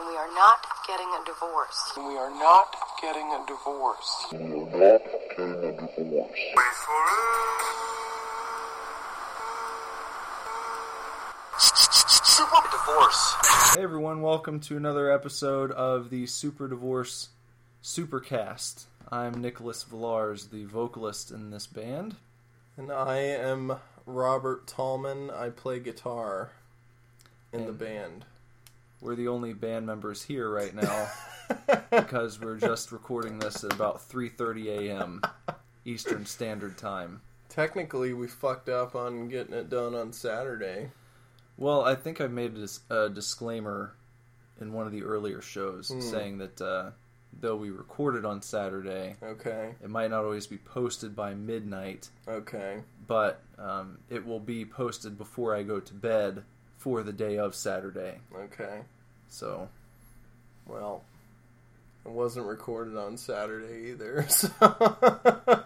We are not getting a divorce. We are not getting a divorce. we are not getting Super divorce. Hey everyone, welcome to another episode of the Super Divorce Supercast. I'm Nicholas Villars, the vocalist in this band. And I am Robert Tallman. I play guitar in the band. We're the only band members here right now because we're just recording this at about 3:30 a.m. Eastern Standard Time. Technically, we fucked up on getting it done on Saturday. Well, I think I made a, dis- a disclaimer in one of the earlier shows Hmm. saying that uh, though we recorded on Saturday, Okay, it might not always be posted by midnight. okay. but um, it will be posted before I go to bed for the day of Saturday. Okay. So, Well, it wasn't recorded on Saturday either. So.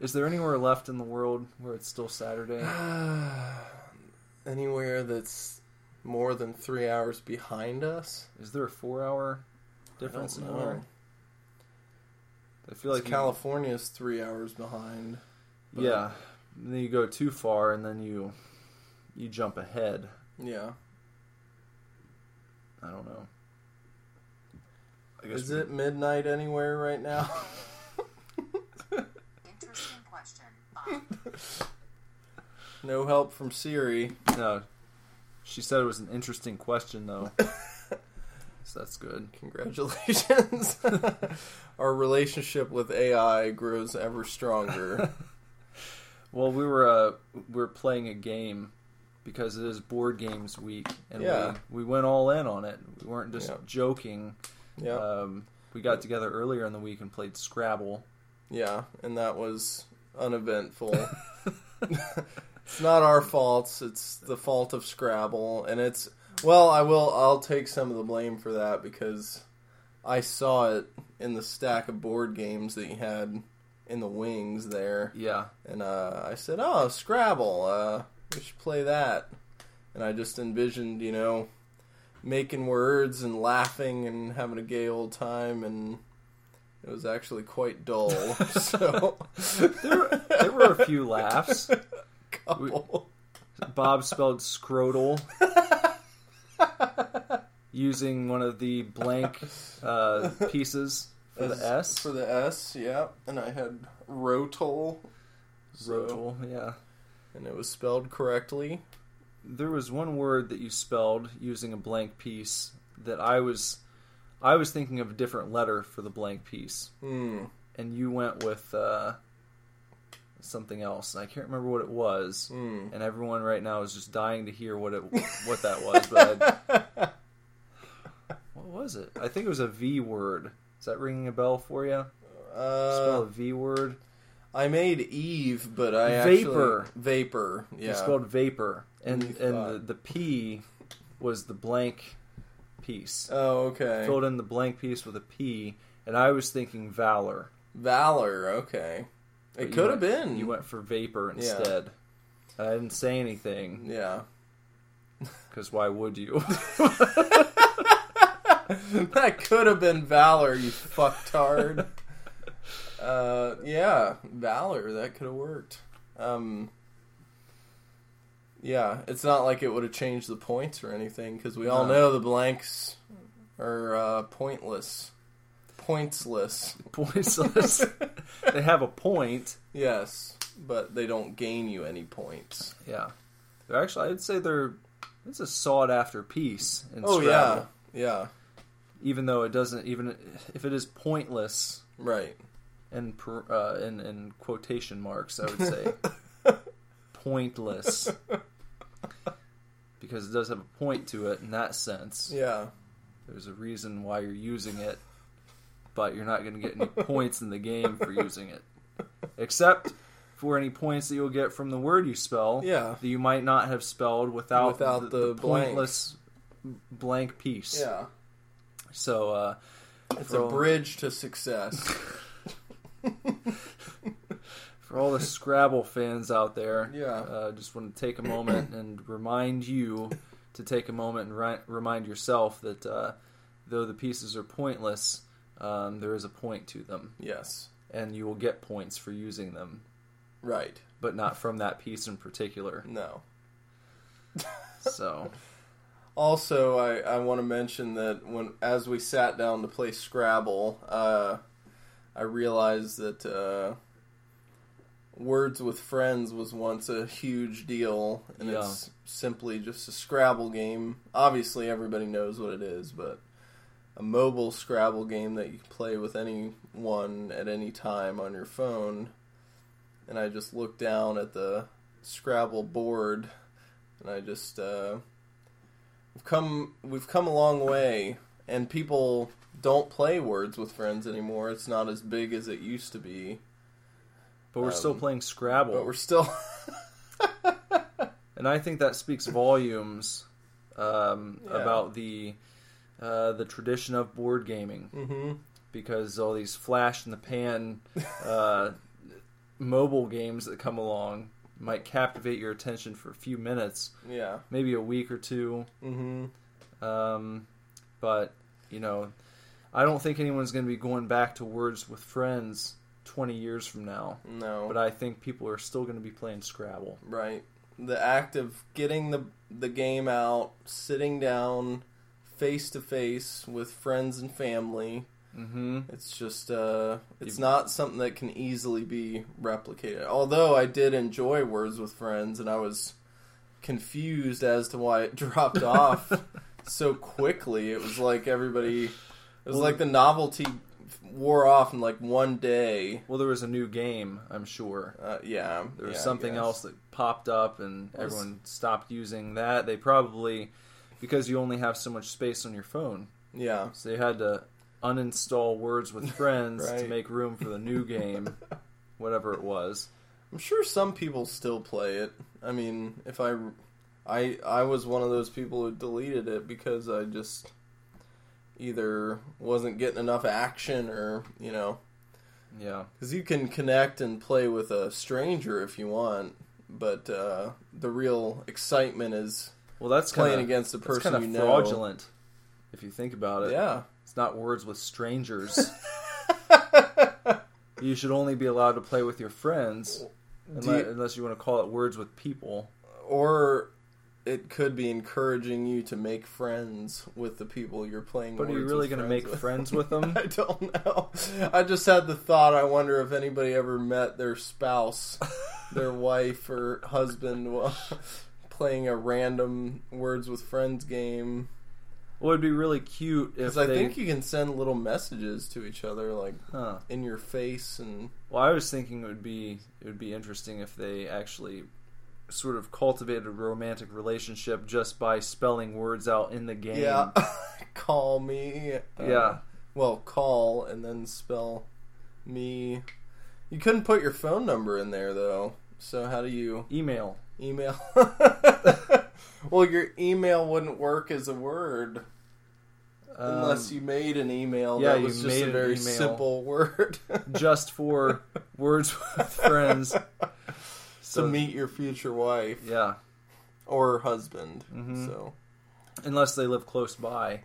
is there anywhere left in the world where it's still Saturday? Anywhere that's more than three hours behind us? Is there a four-hour difference I anywhere? I feel like you- California's three hours behind. but- yeah. And then you go too far, and then you you jump ahead. Yeah. I don't know. I guess Is we- it midnight anywhere right now? Interesting question. no help from Siri. No. She said it was an interesting question, though. so that's good. Congratulations. Our relationship with AI grows ever stronger. Well, we were uh, we were playing a game because it is board games week, and Yeah. we, we went all in on it. We weren't just Yeah. joking. yeah. Um, we got together earlier in the week and played Scrabble. yeah, and that was uneventful. it's not our faults, it's the fault of Scrabble and it's well, I will I'll take some of the blame for that because I saw it in the stack of board games that you had in the wings there. Yeah, And uh, I said, "Oh, Scrabble. Uh, we should play that." And I just envisioned, you know, making words and laughing and having a gay old time, and it was actually quite dull. so, there were a few laughs. couple. Bob spelled scrotal using one of the blank uh, pieces for As- the S. for the S, yeah. And I had rotal, so- yeah. And it was spelled correctly. There was one word that you spelled using a blank piece that I was I was thinking of a different letter for the blank piece. Hmm. and you went with uh, something else. And I can't remember what it was. Hmm. And everyone right now is just dying to hear what it what that was. But what was it? I think it was a V word. Is that ringing a bell for you? Spell Uh, a V word. I made Eve, but I Vapor. actually vapor. Yeah. You spelled vapor, and You and thought. the, the P was the blank piece. Oh, okay. Filled in the blank piece with a P, and I was thinking valor. Valor, okay. But It could have been. You went for vapor Yeah. instead. I didn't say anything Yeah. because why would you? that could have been Valor, you fucktard. Uh, yeah, Valor, that could have worked. Um, yeah, it's not like it would have changed the points or anything, because we all No. know the blanks are uh, pointless. Pointsless. Pointless. they have a point. Yes, but they don't gain you any points. Yeah, they're actually. I'd say they're. It's a sought after piece. In Oh, Scrabble. yeah. Yeah, Even though it doesn't, even if it is pointless right. In uh, in, in quotation marks, I would say pointless because it does have a point to it in that sense. Yeah. There's a reason why you're using it, but you're not going to get any points in the game for using it, except for any points that you'll get from the word you spell. Yeah. that you might not have spelled without Without the blank. pointless blank piece. Yeah. So uh, It's a bridge to success. for all the Scrabble fans out there, Yeah. uh, just want to take a moment and remind you to take a moment and ri- remind yourself that uh, though the pieces are pointless, um, there is a point to them, Yes. and you will get points for using them, Right. but not from that piece in particular. No. So, Also, I, I want to mention that when as we sat down to play Scrabble, uh, I realized that uh, Words with Friends was once a huge deal, and Yeah. it's simply just a Scrabble game. Obviously, everybody knows what it is, but a mobile Scrabble game that you can play with anyone at any time on your phone. And I just looked down at the Scrabble board, and I just uh, we've come we've come a long way, and people don't play Words with Friends anymore. It's not as big as it used to be, but we're still Um, playing Scrabble. but we're still and I think that speaks volumes um, Yeah. about the uh, the tradition of board gaming hmm because all these flash in the pan uh, mobile games that come along might captivate your attention for a few minutes, yeah. maybe a week or two. mm-hmm. Um, but you know, I don't think anyone's going to be going back to Words with Friends 20 years from now. No, But I think people are still going to be playing Scrabble. right. The act of getting the the game out, sitting down, face to face with friends and family. hmm It's just uh it's You- not something that can easily be replicated. Although I did enjoy Words with Friends and I was confused as to why it dropped off so quickly. It was like everybody was Well- like the novelty wore off in like one day. Well, there was a new game, I'm sure. Uh, yeah, There was yeah, something else that popped up, and Was- everyone stopped using that. They probably, because you only have so much space on your phone, Yeah, so they had to uninstall Words with Friends to make room for the new game, whatever it was. I'm sure some people still play it. I mean, if I, I, I was one of those people who deleted it because I just either wasn't getting enough action or you know, Yeah. because you can connect and play with a stranger if you want, but uh, the real excitement is Well, that's playing kinda, against the person kind you of know. fraudulent, if you think about it. Yeah, It's not words with strangers. you should only be allowed to play with your friends, unless, you- unless you want to call it words with people. or it could be encouraging you to make friends with the people you're playing. With. But are you really going to make with. friends with them? I don't know. I just had the thought. I wonder if anybody ever met their spouse, their wife or husband, while playing a random Words with Friends game. Well, it'd be really cute if Because I think you can send little messages to each other, like huh. in your face, and Well, I was thinking it would be it would be interesting if they actually sort of cultivated a romantic relationship just by spelling words out in the game. yeah, call me. uh, Yeah. Well, call and then spell me. You couldn't put your phone number in there though. So how do you Email. email? well, your email wouldn't work as a word unless Um, you made an email yeah, that you was just made a very simple word just for words with friends. To meet your future wife Yeah, or husband. Mhm. So unless they live close by,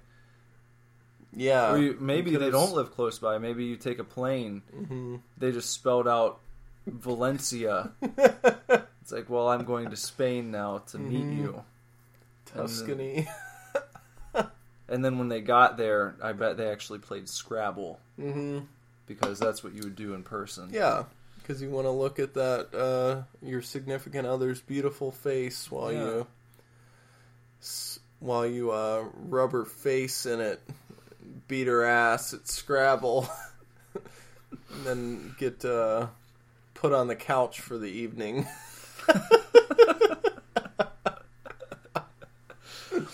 yeah, or you, maybe they don't live close by. Maybe you take a plane. Mhm. They just spelled out Valencia. It's like, well, I'm going to Spain now to meet Mhm. you. Tuscany. And then when they got there, I bet they actually played Scrabble hmm because that's what you would do in person. Yeah, because you want to look at that uh, your significant other's beautiful face while Yeah. you while you uh, rub her face in it, beat her ass at Scrabble, and then get uh, put on the couch for the evening.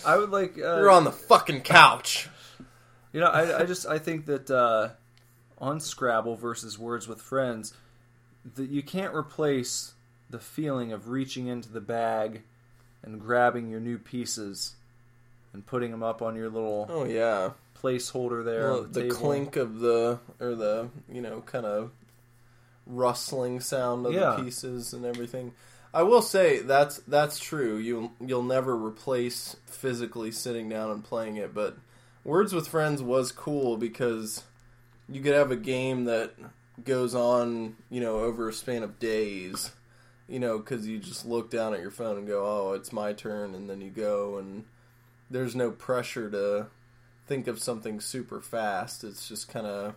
I would like. Uh, You're on the fucking couch. You know, I, I just I think that uh, on Scrabble versus Words with Friends, that you can't replace the feeling of reaching into the bag and grabbing your new pieces and putting them up on your little Oh yeah, placeholder there. Well, the the clink of the or the you know kind of rustling sound of Yeah. the pieces and everything. I will say that's that's true. You you'll never replace physically sitting down and playing it, but Words with Friends was cool because you could have a game that goes on, you know, over a span of days. You know, because you just look down at your phone and go, "Oh, it's my turn," and then you go, and there's no pressure to think of something super fast. It's just kind of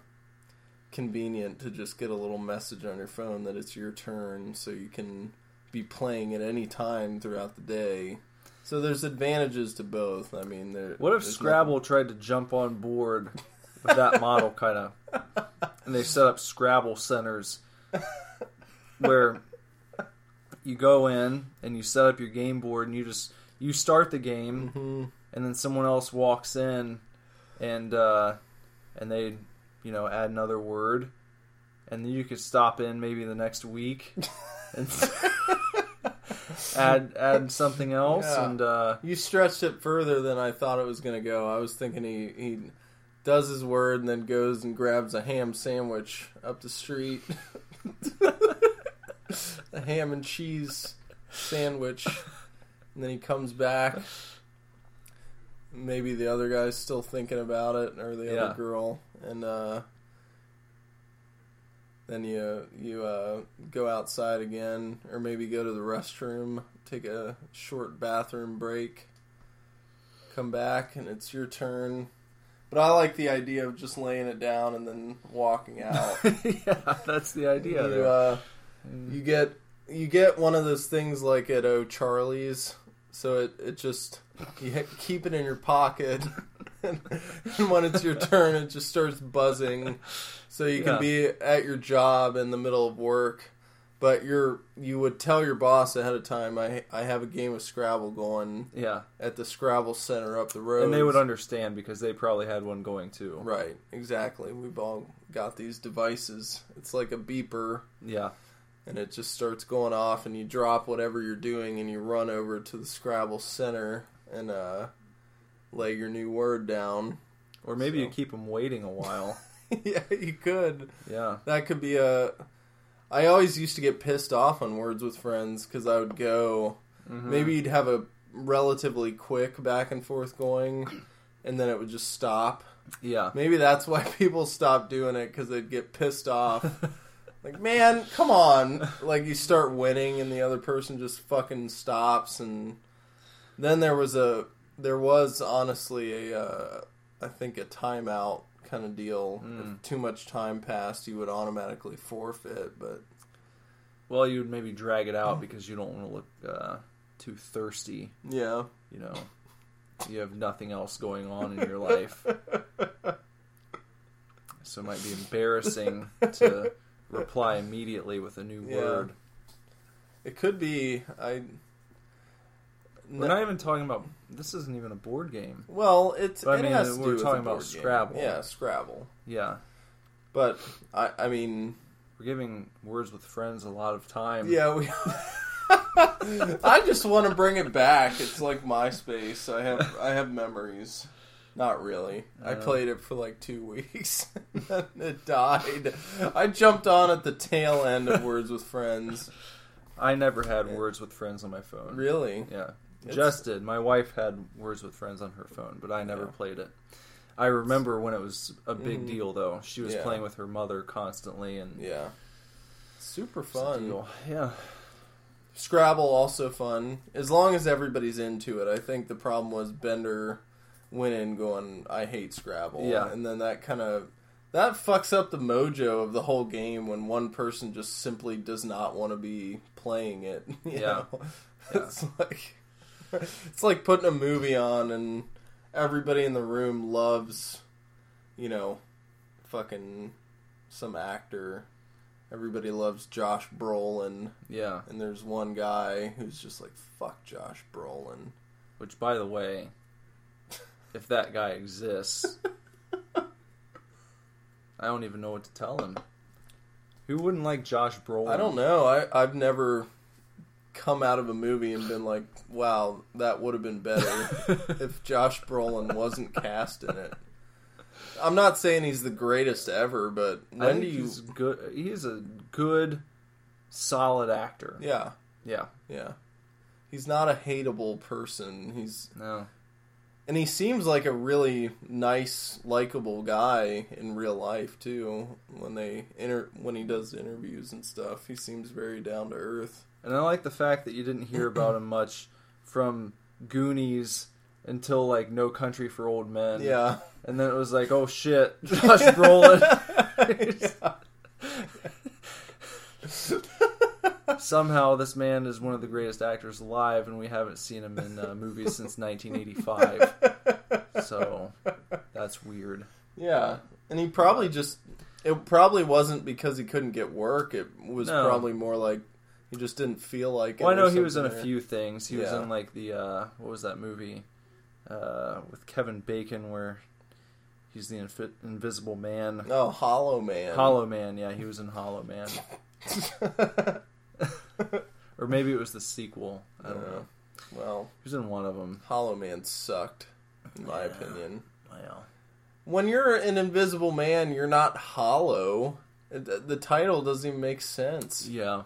convenient to just get a little message on your phone that it's your turn, so you can be playing at any time throughout the day. So there's advantages to both. I mean, there. What if Scrabble tried to jump on board that model, kind of, and they set up Scrabble centers where you go in and you set up your game board and you just you start the game nothing- and then someone else walks in and uh, and they you know add another word and then you could stop in maybe the next week and add add something else Yeah. and uh, You stretched it further than I thought it was going to go. I was thinking he, he does his word and then goes and grabs a ham sandwich up the street. a ham and cheese sandwich. And then he comes back. Maybe the other guy's still thinking about it, or the Yeah. other girl. And uh, then you you uh, go outside again, or maybe go to the restroom, take a short bathroom break, come back, and it's your turn. But I like the idea of just laying it down and then walking out. yeah that's the idea you, uh, you get you get one of those things like at O'Charlie's, so it it just you keep it in your pocket, and, and when it's your turn, it just starts buzzing, so you can Yeah. be at your job in the middle of work. But you're you would tell your boss ahead of time. I I have a game of Scrabble going yeah at the Scrabble Center up the road, and they would understand because they probably had one going too Right, exactly. We've all got these devices. It's like a beeper yeah and it just starts going off and you drop whatever you're doing and you run over to the Scrabble center and uh, lay your new word down. or maybe So. you keep them waiting a while yeah, you could. yeah That could be a. I always used to get pissed off on Words with Friends because I would go. Mm-hmm. Maybe you'd have a relatively quick back and forth going, and then it would just stop. yeah Maybe that's why people stopped doing it because they'd get pissed off. like, man, come on! Like you start winning, and the other person just fucking stops, and then there was a there was honestly a uh, I think a timeout kind of deal. Mm. If too much time passed, you would automatically forfeit. But well you would maybe drag it out because you don't want to look uh, too thirsty yeah, you know you have nothing else going on in your life so it might be embarrassing to reply immediately with a new Yeah. word it could be. I we're not even talking about this isn't even a board game well, it's. But I it mean, has to we're do with talking a about board game. Scrabble. Yeah, Scrabble. yeah But I, I mean, we're giving words with friends a lot of time Yeah, we. I just want to bring it back. It's like MySpace. I have I have memories. Not really. I Uh. played it for like two weeks. and then it died. I jumped on at the tail end of Words with Friends. i never had words with friends on my phone Really? Yeah, It's- Jess did. My wife had Words with Friends on her phone, but I never Yeah. played it. I remember when it was a big Mhm. deal, though. She was Yeah. playing with her mother constantly, and Yeah. Super it was a fun. Yeah, Scrabble also fun as long as everybody's into it. I think the problem was Bender went in going, "I hate Scrabble," Yeah. and then that kind of that fucks up the mojo of the whole game when one person just simply does not want to be playing it. Yeah. Yeah. it's like it's like putting a movie on and everybody in the room loves, you know, fucking some actor. Everybody loves Josh Brolin. yeah. And there's one guy who's just like, fuck Josh Brolin. Which, by the way, if that guy exists, I don't even know what to tell him. Who wouldn't like Josh Brolin? I don't know. I, I've never come out of a movie and been like, wow, that would have been better if Josh Brolin wasn't cast in it. I'm not saying he's the greatest ever, but when do you. he's good. He's a good, solid actor. Yeah. Yeah. Yeah. He's not a hateable person. He's No. and he seems like a really nice, likable guy in real life too. When they inter- when he does interviews and stuff, he seems very down to earth. And I like the fact that you didn't hear about him much from Goonies until like No Country for Old Men. Yeah. And then it was like, oh shit, Josh Brolin. Somehow this man is one of the greatest actors alive, and we haven't seen him in uh, movies since 1985. So that's weird. Yeah, and he probably just it probably wasn't because he couldn't get work. It was No. probably more like he just didn't feel like it. Well, I know he was in a few things. He was Yeah. in like the uh, what was that movie uh, with Kevin Bacon where he's the infi- Invisible Man. Oh, Hollow Man. Hollow Man, yeah, he was in Hollow Man. or maybe it was the sequel. I don't know. well, He was in one of them. Hollow Man sucked, in my opinion. Well, When you're an Invisible Man, you're not hollow. It- The title doesn't even make sense. yeah.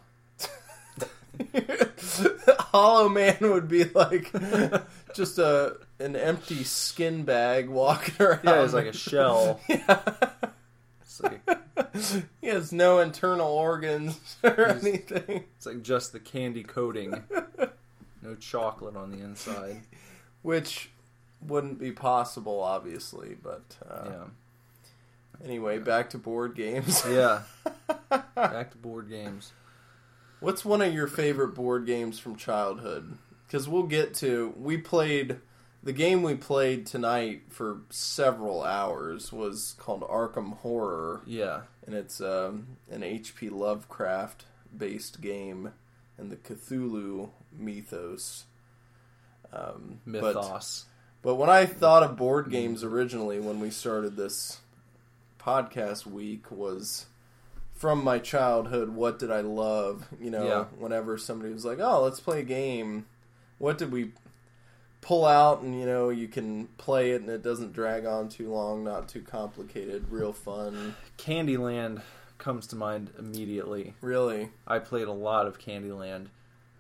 Hollow Man would be like just a an empty skin bag walking around. Yeah, it's like a shell. It's like he has no internal organs or anything. it's like just the candy coating. No chocolate on the inside. Which wouldn't be possible, obviously. But uh, Yeah. anyway, back to board games. Yeah. Back to board games. What's one of your favorite board games from childhood? Because we'll get to. We played. The game we played tonight for several hours was called Arkham Horror, Yeah. and it's um, an H.P. Lovecraft based game and the Cthulhu mythos. Um, but- Mythos. But when I thought of board games originally, when we started this podcast week, was from my childhood. What did I love? You know, Yeah. whenever somebody was like, "Oh, let's play a game," what did we pull out? And you know, you can play it, and it doesn't drag on too long, not too complicated, real fun. Candyland comes to mind immediately. Really, I played a lot of Candyland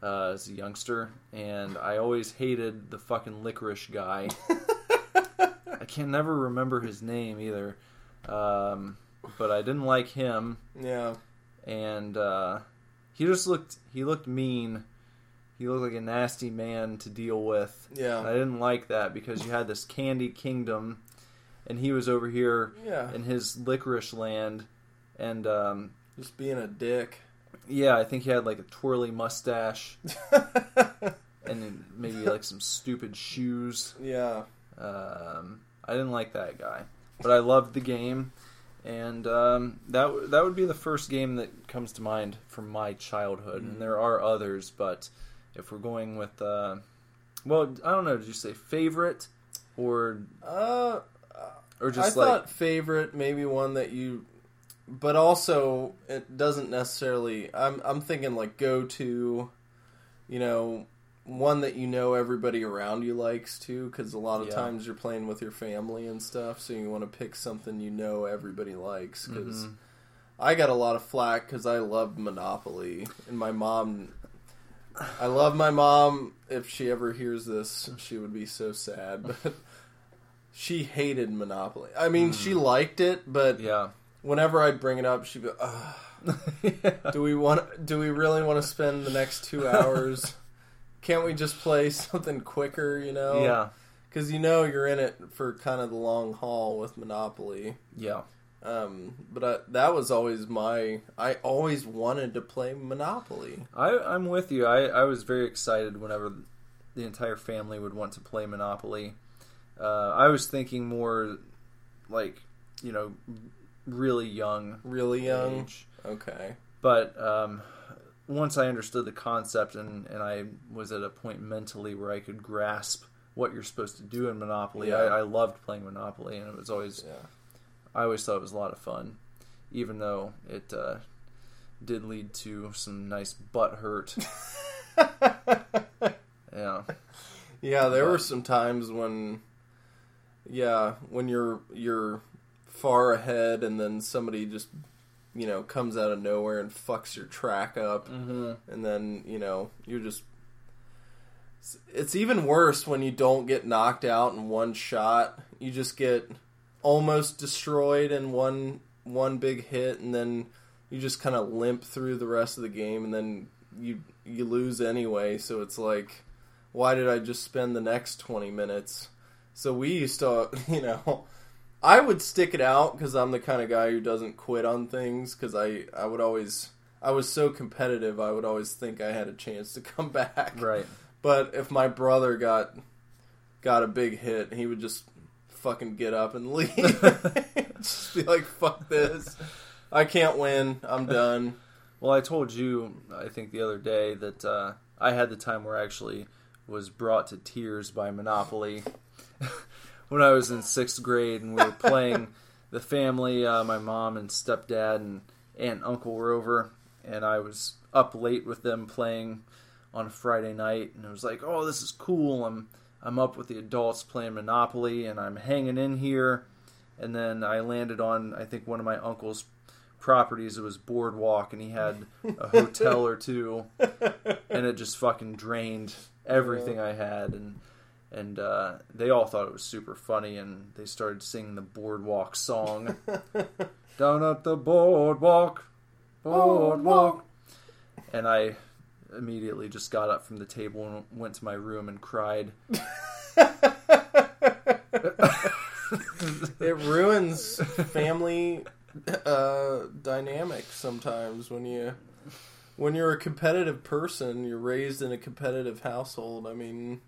uh, as a youngster, and I always hated the fucking licorice guy. I can never remember his name either, um, but I didn't like him, yeah, and uh, he just looked he looked mean. He looked like a nasty man to deal with. yeah, I didn't like that because you had this candy kingdom, and he was over here yeah. in his licorice land, and um, Just being a dick. yeah, I think he had like a twirly mustache and maybe like some stupid shoes. yeah, Um, I didn't like that guy, but I loved the game, and um, that that would be the first game that comes to mind from my childhood. And there are others, but if we're going with, uh, well, I don't know. Did you say favorite or uh. or just I like thought favorite maybe one that you, but also it doesn't necessarily. I'm I'm thinking like go to, you know, one that you know everybody around you likes too, because a lot of Yeah. times you're playing with your family and stuff, so you want to pick something you know everybody likes. Because Mhm. I got a lot of flack because I loved Monopoly, and my mom. I love my mom. If she ever hears this, she would be so sad. But she hated Monopoly. I mean, she liked it, but yeah. whenever I'd bring it up, she'd be, Ugh, "Do we want? Do we really want to spend the next two hours? Can't we just play something quicker? You know? yeah, Because you know you're in it for kind of the long haul with Monopoly. yeah. Um, but I, that was always my. I always wanted to play Monopoly. I, I'm with you. I, I was very excited whenever the entire family would want to play Monopoly. Uh, I was thinking more like, you know, really young Really young. age. Okay. But um, once I understood the concept and, and I was at a point mentally where I could grasp what you're supposed to do in Monopoly, Yeah. I, I loved playing Monopoly, and it was always Yeah. I always thought it was a lot of fun, even though it uh, did lead to some nice butt hurt. yeah, Yeah, there But- were some times when, yeah, when you're you're far ahead and then somebody just you know, comes out of nowhere and fucks your track up, Mm-hmm. and then you know you're just. It's even worse when you don't get knocked out in one shot. You just get almost destroyed in one one big hit, and then you just kind of limp through the rest of the game, and then you you lose anyway. So it's like, why did I just spend the next twenty minutes? So we used to, you know, I would stick it out because I'm the kind of guy who doesn't quit on things because I I would always I was so competitive. I would always think I had a chance to come back. Right. But if my brother got got a big hit, he would just fucking get up and leave. just be like, "Fuck this! I can't win. I'm done." Well, I told you, I think the other day that uh, I had the time where I actually was brought to tears by Monopoly when I was in sixth grade, and we were playing. the family, uh, my mom and stepdad and aunt and uncle were over, and I was up late with them playing on a Friday night, and it was like, oh, this is cool. I'm I'm up with the adults playing Monopoly, and I'm hanging in here. And then I landed on, I think, one of my uncle's properties. It was Boardwalk, and he had a hotel or two, and it just fucking drained everything I had. And and uh, they all thought it was super funny, and they started singing the Boardwalk song. Down at the boardwalk, boardwalk. And I immediately just got up from the table and went to my room and cried. it ruins family uh, dynamics sometimes when you when you're a competitive person you're raised in a competitive household i mean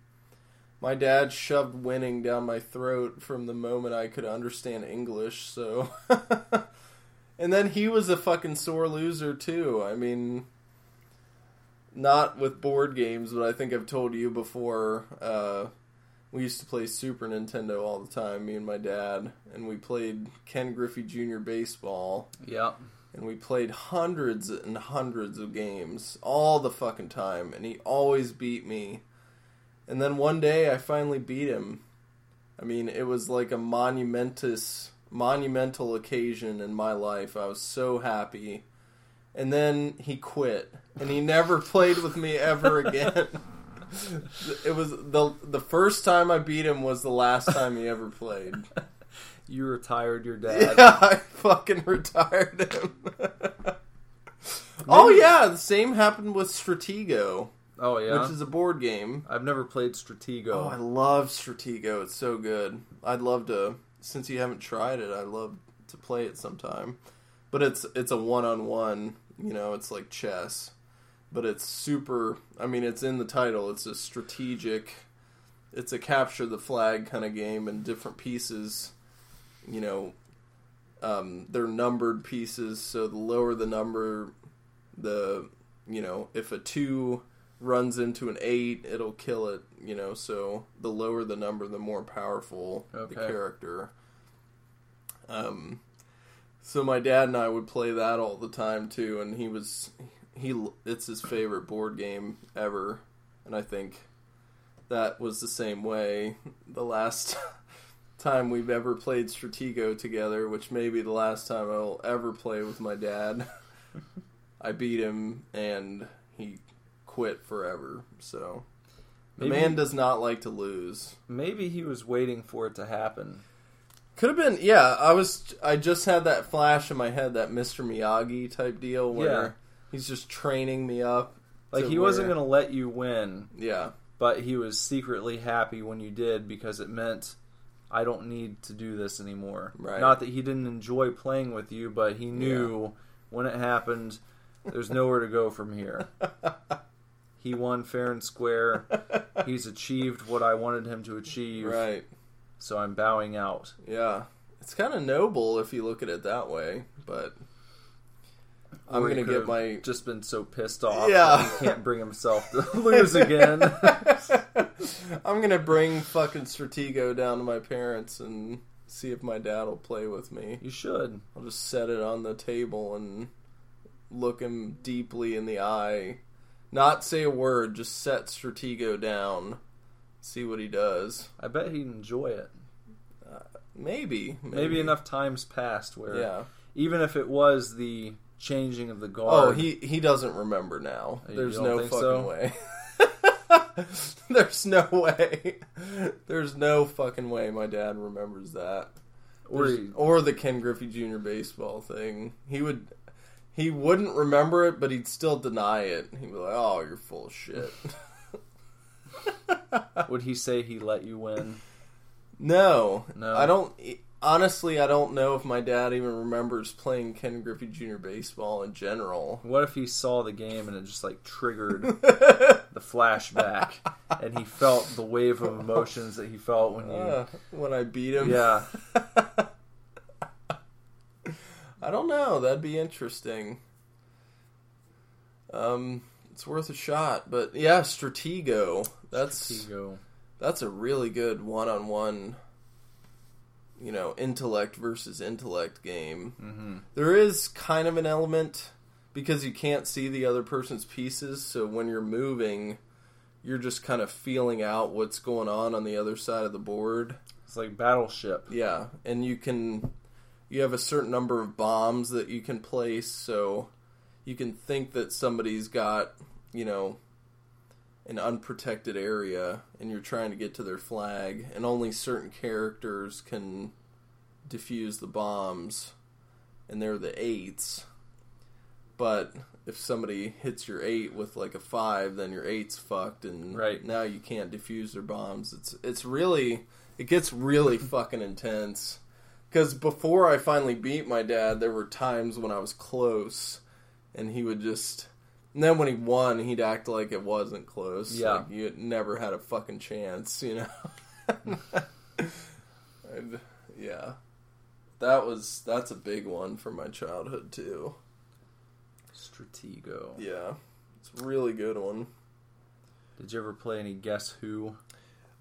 my dad shoved winning down my throat from the moment i could understand english so and then he was a fucking sore loser too i mean not with board games but i think i've told you before uh, we used to play Super Nintendo all the time, me and my dad, and we played Ken Griffey Jr. baseball, Yeah. and we played hundreds and hundreds of games all the fucking time, and he always beat me. And then one day I finally beat him. I mean, it was like a monumentous, monumental occasion in my life. I was so happy. And then he quit, and he never played with me ever again. it was the the first time I beat him was the last time he ever played. You retired your dad. Yeah, I fucking retired him. oh yeah, the same happened with Stratego, Oh yeah. which is a board game. I've never played Stratego. Oh, I love Stratego. It's so good. I'd love to. Since you haven't tried it, I'd love to play it sometime. But it's it's a one on one. You know, it's like chess, but it's super. I mean, it's in the title. It's a strategic. It's a capture the flag kind of game, and different pieces. You know, um, they're numbered pieces. So the lower the number, the you know, if a two runs into an eight, it'll kill it. You know, so the lower the number, the more powerful Okay. the character. Um, so my dad and I would play that all the time too, and he was he it's his favorite board game ever, and I think that was the same way the last time we've ever played Stratego together, which may be the last time I'll ever play with my dad. I beat him and he quit forever. So the Maybe- man does not like to lose. Maybe he was waiting for it to happen. Could have been, yeah. I was, I just had that flash in my head, that Mr. Miyagi type deal where Yeah. he's just training me up. Like he wasn't going to let you win, Yeah, but he was secretly happy when you did because it meant I don't need to do this anymore. Right. Not that he didn't enjoy playing with you, but he knew when it happened there's nowhere to go from here. he won fair and square. He's achieved what I wanted him to achieve. right. So I'm bowing out. Yeah, it's kind of noble if you look at it that way, but I'm gonna could've get my just been so pissed off. Yeah. he can't bring himself to lose again. I'm gonna bring fucking Stratego down to my parents and see if my dad will play with me. you should. I'll just set it on the table and look him deeply in the eye. Not say a word, just set Stratego down. See what he does. I bet he'd enjoy it. Uh, maybe. Maybe, enough times passed where Yeah. even if it was the changing of the oh, guard. Oh, he he doesn't remember now. You There's no fucking so? way. There's no way. There's no fucking way my dad remembers that. or or the Ken Griffey Jr. baseball thing. He would he wouldn't remember it, but he'd still deny it. He'd be like, "Oh, you're full of shit." would he say he let you win? no, No. I don't. Honestly, I don't know if my dad even remembers playing Ken Griffey Jr. baseball in general. What if he saw the game and it just like triggered the flashback, and he felt the wave of emotions that he felt when you? Uh, when I beat him, yeah, I don't know. That'd be interesting. Um, it's worth a shot, but yeah, Stratego. That's Stratego. that's a really good one-on-one. You know, intellect versus intellect game. hmm There is kind of an element because you can't see the other person's pieces, so when you're moving, you're just kind of feeling out what's going on on the other side of the board. It's like Battleship. Yeah, and you can you have a certain number of bombs that you can place, so you can think that somebody's got, you know, an unprotected area and you're trying to get to their flag and only certain characters can defuse the bombs and they're the eights. But if somebody hits your eight with like a five, then your eight's fucked and Right. now you can't defuse their bombs. It's it's really it gets really fucking intense. Because before I finally beat my dad, there were times when I was close, and he would just. And then when he won, he'd act like it wasn't close. Yeah. like you never had a fucking chance, you know. and, yeah, that was that's a big one for my childhood too. Stratego. Yeah, it's a really good one. Did you ever play any Guess Who?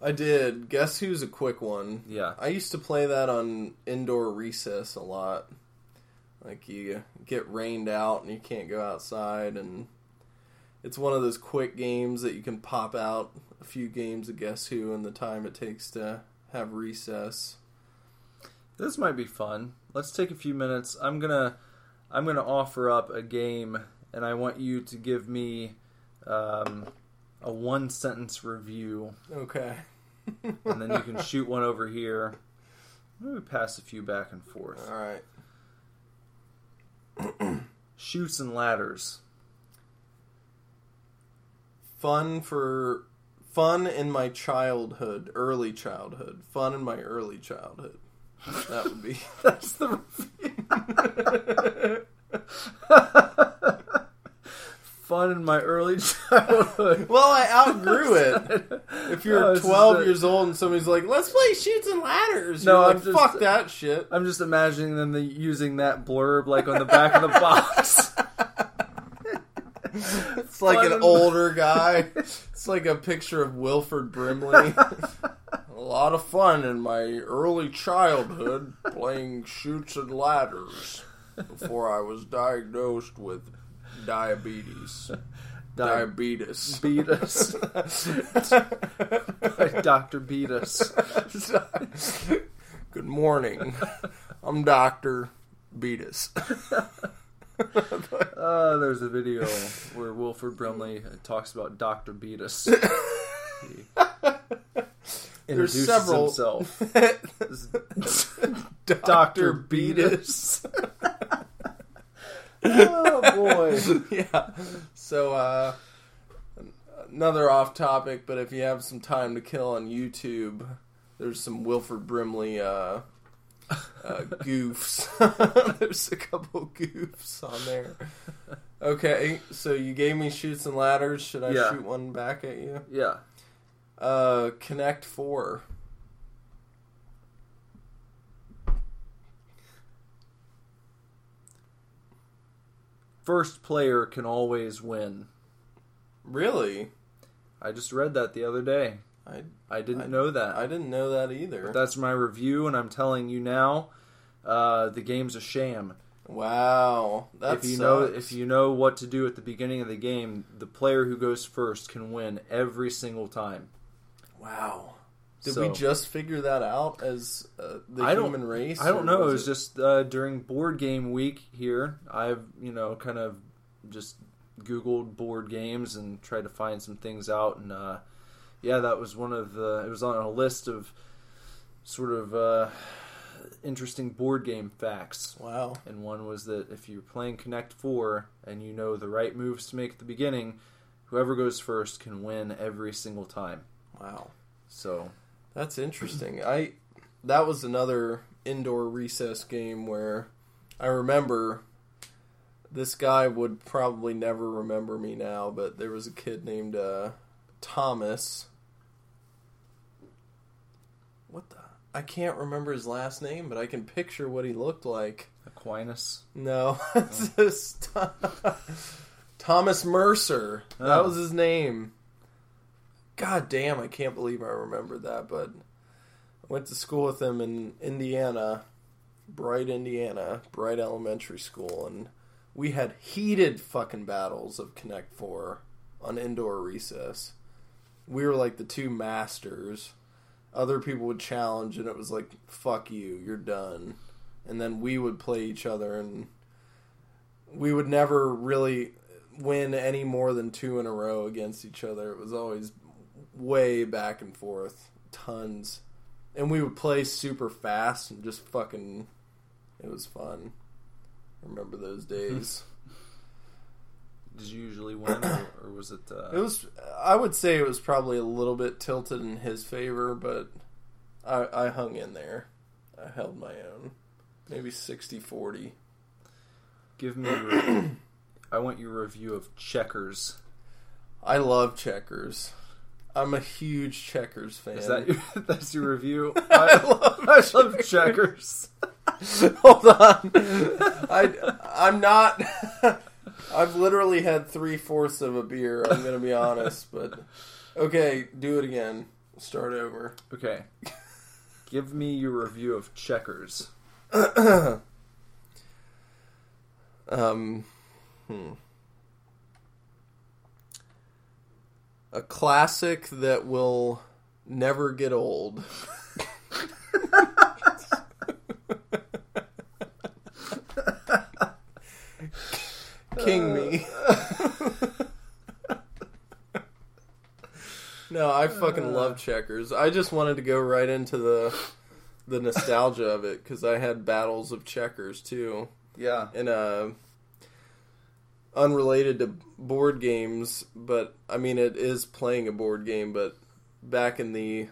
I did. Guess who's a quick one? Yeah. I used to play that on indoor recess a lot. Like you get rained out and you can't go outside, and it's one of those quick games that you can pop out a few games of Guess Who in the time it takes to have recess. This might be fun. Let's take a few minutes. I'm gonna I'm gonna offer up a game, and I want you to give me um, a one sentence review, Okay. and then you can shoot one over here. Maybe pass a few back and forth. All right. Chutes and Ladders. Fun for fun in my childhood, early childhood. Fun in my early childhood. That would be. That's the fun in my early childhood. Well, I outgrew it. If you're oh, is 12 years old and somebody's like, "Let's play Chutes and Ladders," No, you're like, I'm just- "Fuck that shit." I'm just imagining them the, using that blurb like on the back of the box. It's like Fun an older guy. It's like a picture of Wilford Brimley. a lot of fun in my early childhood playing Chutes and Ladders before I was diagnosed with diabetes. Diabetes. Beat us. Dr. Beat us. Good morning. I'm Dr. Beatus. Uh, there's a video where Wilford Brimley talks about Dr. Beatus. He introduces several- himself. Dr. Dr. Beatus. Oh boy. yeah. So, uh, another off topic, but if you have some time to kill on YouTube, there's some Wilford Brimley uh, uh, goofs. there's a couple goofs on there. Okay, so you gave me Chutes and Ladders. Should I Yeah. shoot one back at you? Yeah. Uh, Connect Four. First player can always win. Really? I just read that the other day. I I didn't I- know that. I didn't know that either. That's my review, and I'm telling you now, uh, the game's a sham. wow, that if you know if you know what to do at the beginning of the game, the player who goes first can win every single time. wow, Did So- we just figure that out as uh, the I human race? I don't know. It was was just uh, during board game week here. I've you know kind of just googled board games and tried to find some things out, and uh, yeah, that was one of the. It was on a list of sort of uh, interesting board game facts. Wow. And one was that if you're playing Connect Four and you know the right moves to make at the beginning, whoever goes first can win every single time. Wow. So That's interesting. I that was another indoor recess game where I remember this guy would probably never remember me now, but there was a kid named uh, Thomas. What the? I can't remember his last name, but I can picture what he looked like. Aquinas. No, it's just Thomas Mercer. That Oh. was his name. God damn, I can't believe I remembered that. But I went to school with him in Indiana, Bright, Indiana, Bright Elementary School, and we had heated fucking battles of Connect Four on indoor recess. We were like the two masters. Other people would challenge, and it was like, "Fuck you, you're done." and then we would play each other and we would never really win any more than two in a row against each other. It was always way back and forth, tons. And we would play super fast and just fucking it was fun. I remember those days. Did you usually win, or, or was it? Uh, it was I would say it was probably a little bit tilted in his favor, but I I hung in there. I held my own. Maybe 60-40. Give me. Your, I want your review of Checkers. I love checkers. I'm a huge checkers fan. Is that your, that's your review? I, love I love Checkers. Hold on. I I'm not. I've literally had three fourths of a beer. I'm gonna be honest, but okay, do it again. Start over. Okay. Give me your review of Checkers. Um, hmm. A classic that will never get old. King me. no, I fucking love checkers. I just wanted to go right into the the nostalgia of it because I had battles of checkers too Yeah. and uh unrelated to board games but i mean it is playing a board game but back in the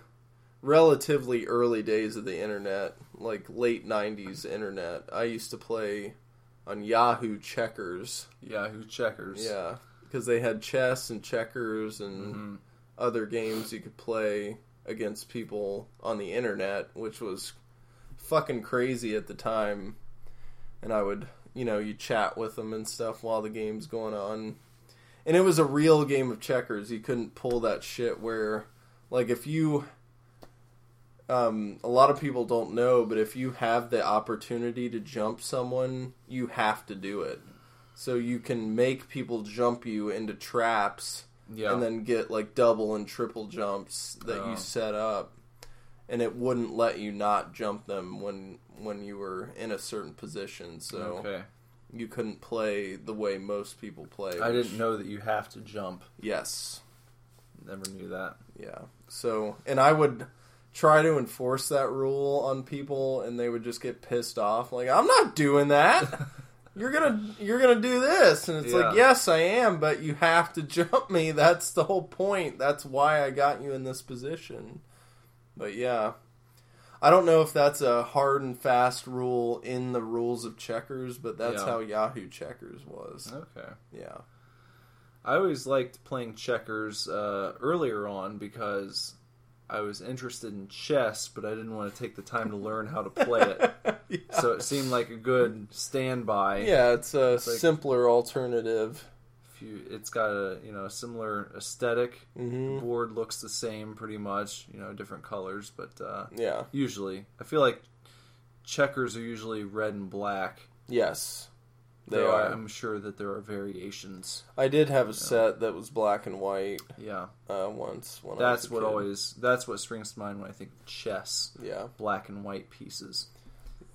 relatively early days of the internet like late 90s internet i used to play on yahoo checkers Yahoo Checkers. yeah because they had chess and checkers and hmm other games you could play against people on the internet, which was fucking crazy at the time. And I would, you know, you chat with them and stuff while the game's going on. And it was a real game of checkers. You couldn't pull that shit where, like, if you. Um, a lot of people don't know, but if you have the opportunity to jump someone, you have to do it. So you can make people jump you into traps Yeah. and then get like double and triple jumps that Oh. you set up and it wouldn't let you not jump them when when you were in a certain position so okay. you couldn't play the way most people play I which- didn't know that you have to jump. yes. Never knew that. yeah. So and i would try to enforce that rule on people and they would just get pissed off like i'm not doing that. You're gonna you're gonna do this. And it's like yes i am but you have to jump me. That's the whole point. That's why i got you in this position. But yeah i don't know if that's a hard and fast rule in the rules of checkers but that's Yeah. how yahoo checkers was Okay. yeah I always liked playing checkers uh, earlier on because I was interested in chess, but I didn't want to take the time to learn how to play it. yeah. So it seemed like a good standby. yeah it's a like- simpler alternative you, it's got a you know a similar aesthetic. hmm The board looks the same pretty much. You know, different colors, but uh, yeah usually I feel like checkers are usually red and black. Yes. They Though are. I'm sure that there are variations. I did have a set that was black and white Yeah, uh, once. When I that's what kid. always that's what springs to mind when I think chess. Yeah, Black and white pieces.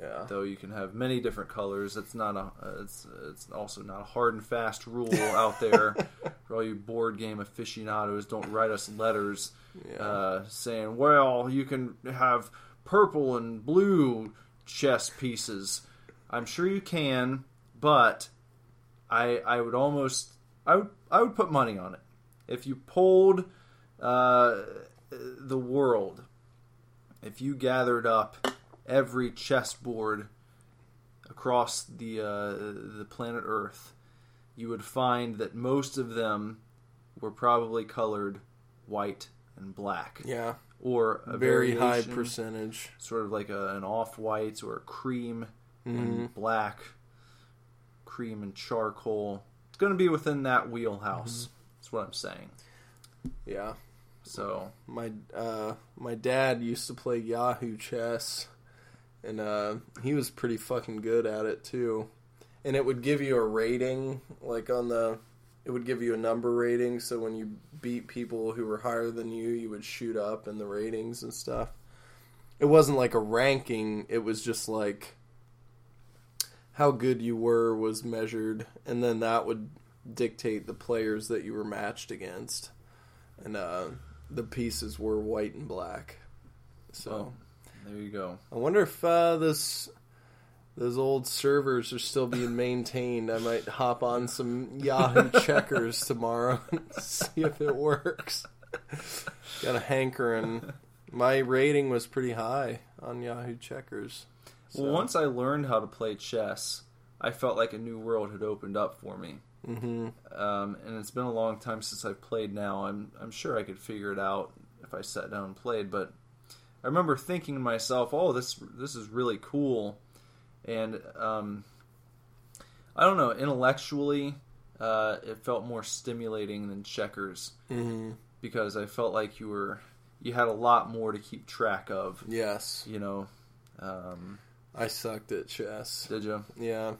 Yeah. Though you can have many different colors, it's not a it's it's also not a hard and fast rule out there for all you board game aficionados. Don't write us letters Yeah. uh, saying, "Well, you can have purple and blue chess pieces." I'm sure you can, but I I would almost I would I would put money on it if you polled uh, the world. If you gathered up every chessboard across the uh, the planet Earth, you would find that most of them were probably colored white and black, yeah. or a Very high percentage. sort of like a, an off white or a cream Mm-hmm. and black, cream and charcoal. It's going to be within that wheelhouse. Mm-hmm. That's what I'm saying. Yeah. So My uh, my dad used to play Yahoo chess, and uh, he was pretty fucking good at it too. And it would give you a rating, like on the, it would give you a number rating. So when you beat people who were higher than you, you would shoot up in the ratings and stuff. It wasn't like a ranking. It was just like how good you were was measured, and then that would dictate the players that you were matched against. And uh, the pieces were white and black. So there you go. I wonder if uh, this those old servers are still being maintained. I might hop on some Yahoo checkers tomorrow and see if it works. Got a hankering. My rating was pretty high on Yahoo checkers. Well, once I learned how to play chess, I felt like a new world had opened up for me. hmm Um, and it's been a long time since I've played. Now I'm I'm sure I could figure it out if I sat down and played. But I remember thinking to myself, "Oh, this this is really cool," and um, I don't know. Intellectually, uh, it felt more stimulating than checkers hmm because I felt like you were you had a lot more to keep track of. Yes, You know, um, I sucked at chess. did you? Yeah.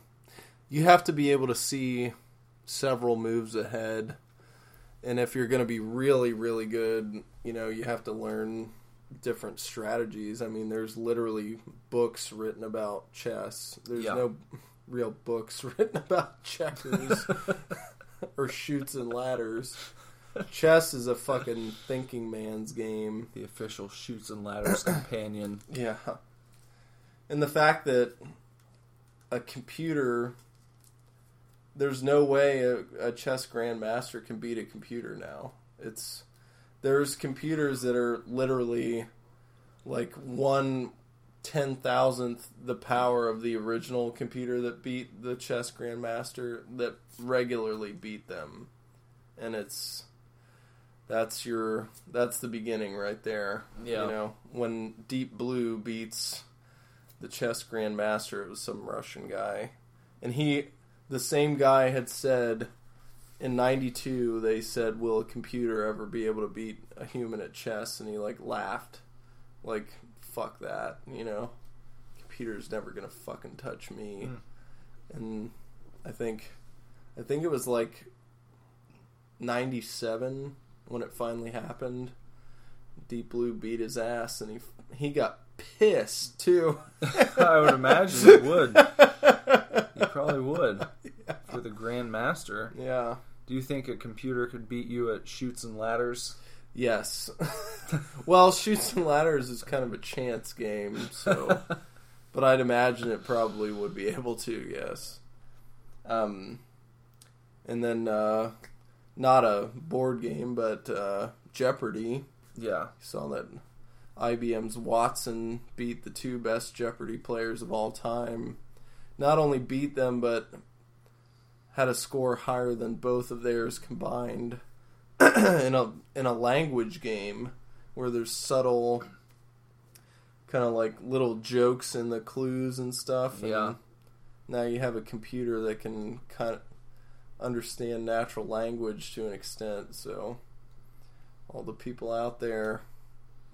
You have to be able to see several moves ahead. And if you're going to be really, really good, you know, you have to learn different strategies. I mean, there's literally books written about chess. There's Yeah. no real books written about checkers or Chutes and Ladders. Chess is a fucking thinking man's game. The official Chutes and Ladders companion. Yeah. And the fact that a computer there's no way a, a chess grandmaster can beat a computer now. It's there's computers that are literally like one ten thousandth the power of the original computer that beat the chess grandmaster that regularly beat them. And it's that's your that's the beginning right there. Yeah. You know, when Deep Blue beats the chess grandmaster, it was some Russian guy. And he the same guy had said in 92 they said will a computer ever be able to beat a human at chess? And he like laughed. Like fuck that you know? Computer's never gonna fucking touch me. Hmm. And i think i think it was like 97 when it finally happened. Deep blue beat his ass and he he got pissed too. I would imagine it would. You probably would for the Grandmaster. yeah Do you think a computer could beat you at Chutes and Ladders? Yes. well, Chutes and Ladders is kind of a chance game, so but I'd imagine it probably would be able to, yes. Um and then uh not a board game, but uh Jeopardy. Yeah. Saw that IBM's Watson beat the two best Jeopardy players of all time. Not only beat them, but had a score higher than both of theirs combined in a in a language game where there's subtle kind of like little jokes in the clues and stuff. and Yeah. Now you have a computer that can kind of understand natural language to an extent, so all the people out there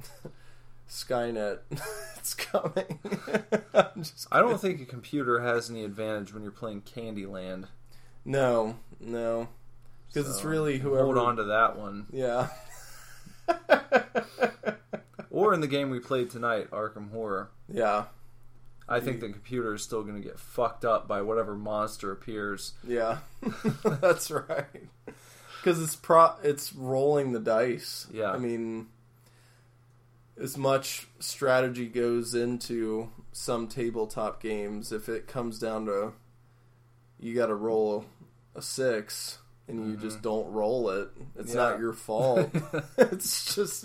Skynet. it's coming. I'm just I don't think a computer has any advantage when you're playing Candyland. No, no, because it's really whoever. Hold on to that one. Yeah. Or in the game we played tonight, Arkham Horror. yeah. I think the computer is still going to get fucked up by whatever monster appears. Yeah. That's right. Because it's pro, it's rolling the dice. Yeah. I mean, as much strategy goes into some tabletop games, if it comes down to you got to roll a six and you just don't roll it, it's Mm-hmm. Yeah. not your fault. it's just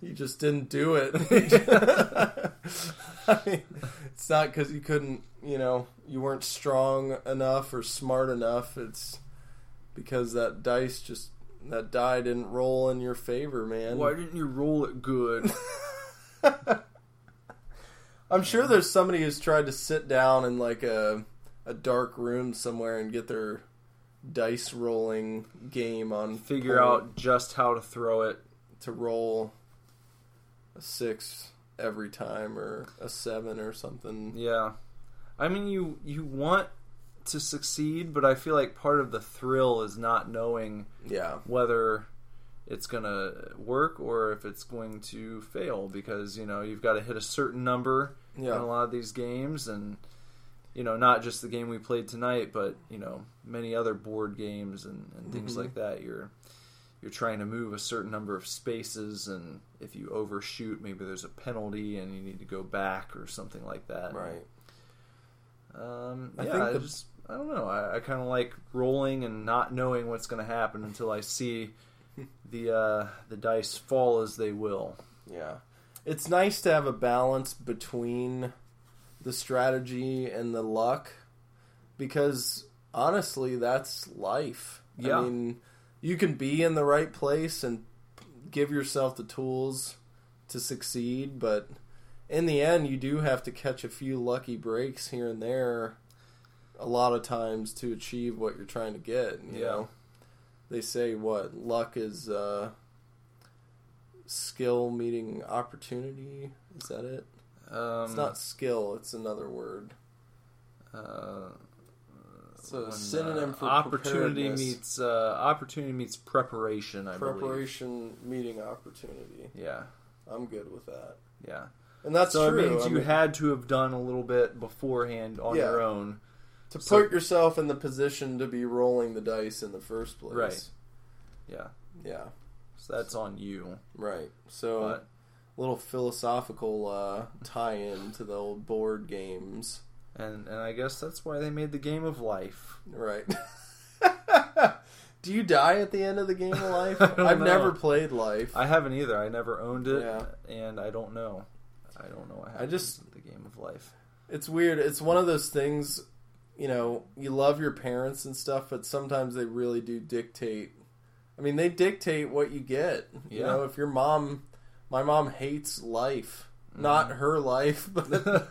you just didn't do it. I mean, it's not because you couldn't, you know, you weren't strong enough or smart enough. It's because that dice just that die didn't roll in your favor, man. Why didn't you roll it good? I'm sure there's somebody who's tried to sit down in like a a dark room somewhere and get their dice rolling game on Figure point out just how to throw it. to roll a six every time or a seven or something. Yeah. I mean, you you want to succeed, but I feel like part of the thrill is not knowing Yeah, whether it's to work or if it's going to fail because, you know, you've got to hit a certain number in a lot of these games and you know, not just the game we played tonight, but, you know, many other board games and, and things Mhm. like that. You're you're trying to move a certain number of spaces and if you overshoot maybe there's a penalty and you need to go back or something like that. right. Um, I yeah, think I the- just I don't know. I, I kind of like rolling and not knowing what's going to happen until I see the uh, the dice fall as they will. Yeah. It's nice to have a balance between the strategy and the luck because honestly, that's life. Yeah. I mean, you can be in the right place and give yourself the tools to succeed, but in the end, you do have to catch a few lucky breaks here and there a lot of times to achieve what you're trying to get. You Yeah. know, they say what luck is uh, skill meeting opportunity. Is that it? Um, It's not skill. It's another word. uh, when, synonym uh, for opportunity meets uh, opportunity meets preparation. I believe. preparation meeting opportunity. Yeah, I'm good with that. yeah. And that's so true. it means I you mean, had to have done a little bit beforehand on Yeah. your own. to so- put yourself in the position to be rolling the dice in the first place. Right. Yeah, Yeah. so that's on you. Right. So But little philosophical uh, tie-in to the old board games. and and I guess that's why they made the game of life. Right. Do you die at the end of the game of life? I've know. never played life. I haven't either. I never owned it, Yeah. and I don't know. I don't know what I just- the game of life. It's weird. It's one of those things, you know, you love your parents and stuff, but sometimes they really do dictate. I mean, they dictate what you get. You know, if your mom, my mom hates life, not Mm-hmm. her life, but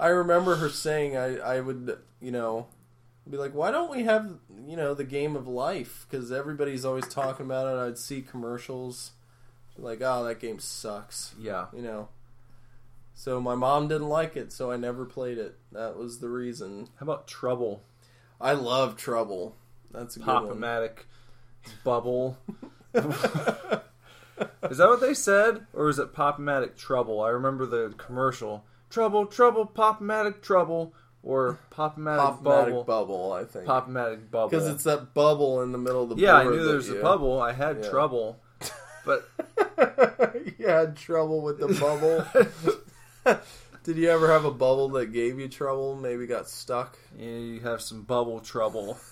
I remember her saying, I, I would, you know, be like, why don't we have, you know, the game of life? Because everybody's always talking about it. I'd see commercials like, oh, that game sucks Yeah, you know. So my mom didn't like it, so I never played it. That was the reason. how about Trouble? I love Trouble. That's a good one. Pop-O-Matic Bubble. is that what they said, or is it Pop-O-Matic Trouble? I remember the commercial. Trouble, trouble, Pop-O-Matic Trouble, or Pop-O-Matic Bubble. bubble, I think. Pop-O-Matic Bubble. Because it's that bubble in the middle of the yeah, I knew there was you- a bubble. I had Yeah. trouble, but you had trouble with the bubble. Did you ever have a bubble that gave you trouble? Maybe got stuck. Yeah, you have some bubble trouble.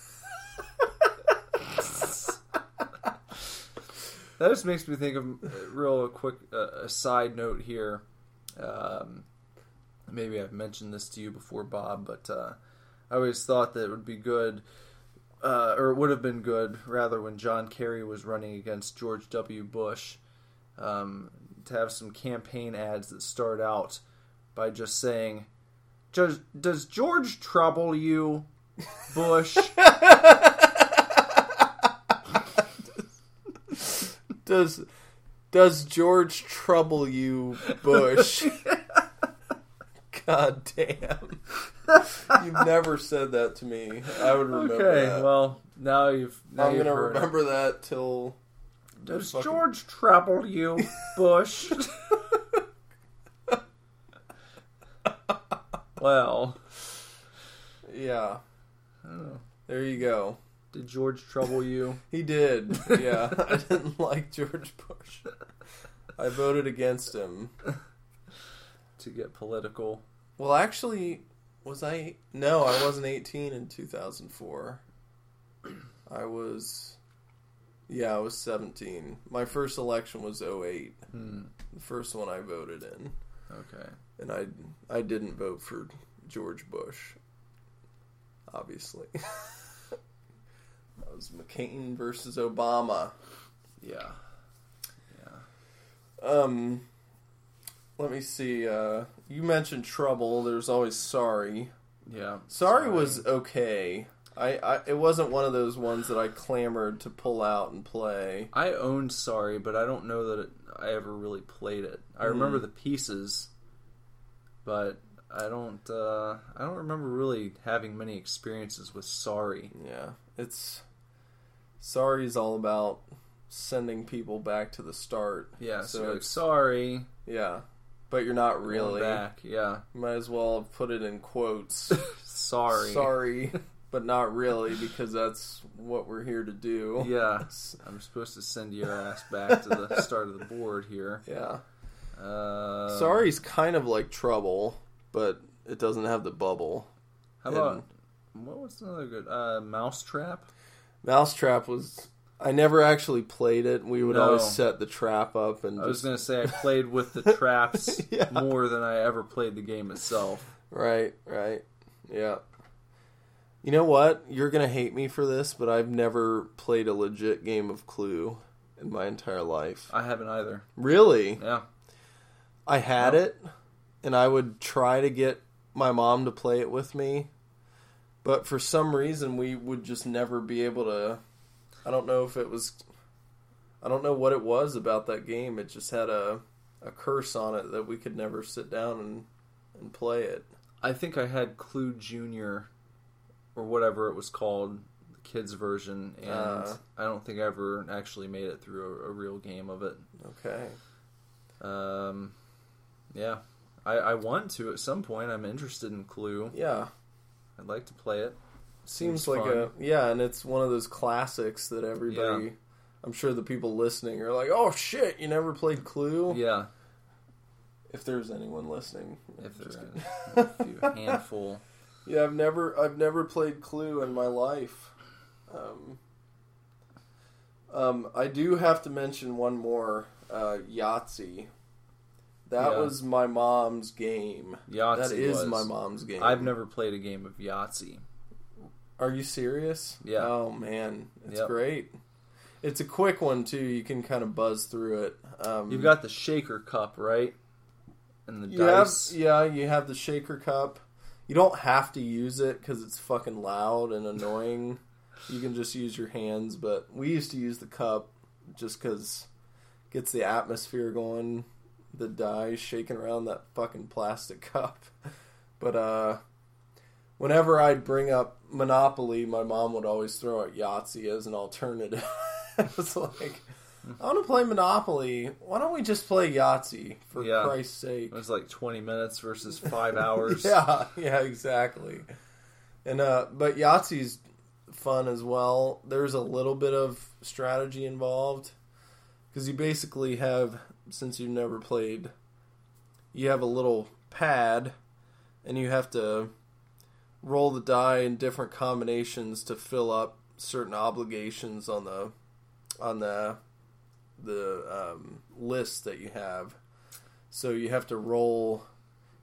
that just makes me think of uh, real quick uh, a side note here. Um, maybe I've mentioned this to you before, Bob, but uh, I always thought that it would be good, uh, or it would have been good, rather, when John Kerry was running against George W. Bush, um, to have some campaign ads that start out by just saying, does, does George trouble you, Bush? Does Does George trouble you, Bush? God damn. You've never said that to me. I would remember Okay, that. well now you've now I'm you've gonna heard it. remember that till Does fucking- George trouble you, Bush? well, yeah. Oh. There you go. Did George trouble you? He did. Yeah. I didn't like George Bush. I voted against him. To get political. Well, actually, was I? No, I wasn't 18 in 2004. I was. Yeah, I was 17. My first election was 08. Hmm. The first one I voted in. Okay. And I, I didn't vote for George Bush. Obviously. that was McCain versus Obama. Yeah. Yeah. Um, let me see. Uh, you mentioned trouble. There's always sorry. Yeah. Sorry was okay. I, I it wasn't one of those ones that I clamored to pull out and play. I owned Sorry, but I don't know that it, I ever really played it. I remember the pieces, but I don't. Uh, I don't remember really having many experiences with Sorry. Yeah, it's sorry is all about sending people back to the start. Yeah. So, so it's sorry. yeah, but you're not really. back. Yeah. Might as well put it in quotes. Sorry. sorry, but not really because that's what we're here to do. Yeah. I'm supposed to send your ass back to the start of the board here. Yeah. Uh, Sorry's kind of like trouble, but it doesn't have the bubble. How about what was another good? Uh, Mousetrap. Mousetrap was. I never actually played it. We would No. always set the trap up and I was gonna say I played with the traps Yeah. more than I ever played the game itself. right, right, yeah. You know what? You're gonna hate me for this, but I've never played a legit game of Clue in my entire life. I haven't either. Really, Yeah. I had it, and I would try to get my mom to play it with me, but for some reason we would just never be able to. I don't know if it was. I don't know what it was about that game. It just had a a curse on it that we could never sit down and and play it. I think I had Clue Junior, or whatever it was called, the kids version, and Uh. I don't think I ever actually made it through a, a real game of it. Okay. Um, yeah, I, I want to at some point. I'm interested in Clue. Yeah. I'd like to play it. Seems, Seems like fun. a yeah, and it's one of those classics that everybody. Yeah. I'm sure the people listening are like, "Oh shit, you never played Clue?" Yeah, If there's anyone listening, if there's a, a few handful. Yeah, I've never I've never played Clue in my life. Um, um, I do have to mention one more uh, Yahtzee. That Yeah. was my mom's game. Yahtzee that is was. my mom's game. I've never played a game of Yahtzee. Are you serious? Yeah. Oh man, it's Yep. great. It's a quick one too. You can kind of buzz through it. Um, You've got the shaker cup, right? And the you have, dice. yeah, you have the shaker cup. You don't have to use it because it's fucking loud and annoying. you can just use your hands, but we used to use the cup just because gets the atmosphere going. The die shaking around that fucking plastic cup. But uh, whenever I'd bring up Monopoly, my mom would always throw out Yahtzee as an alternative. it's like. I want to play Monopoly. Why don't we just play Yahtzee for Yeah. Christ's sake? It was like 20 minutes versus five hours. Yeah, yeah, exactly. And uh but Yahtzee's fun as well. There's a little bit of strategy involved because you basically have since you've never played you have a little pad and you have to roll the die in different combinations to fill up certain obligations on the on the the um, list that you have. So you have to roll.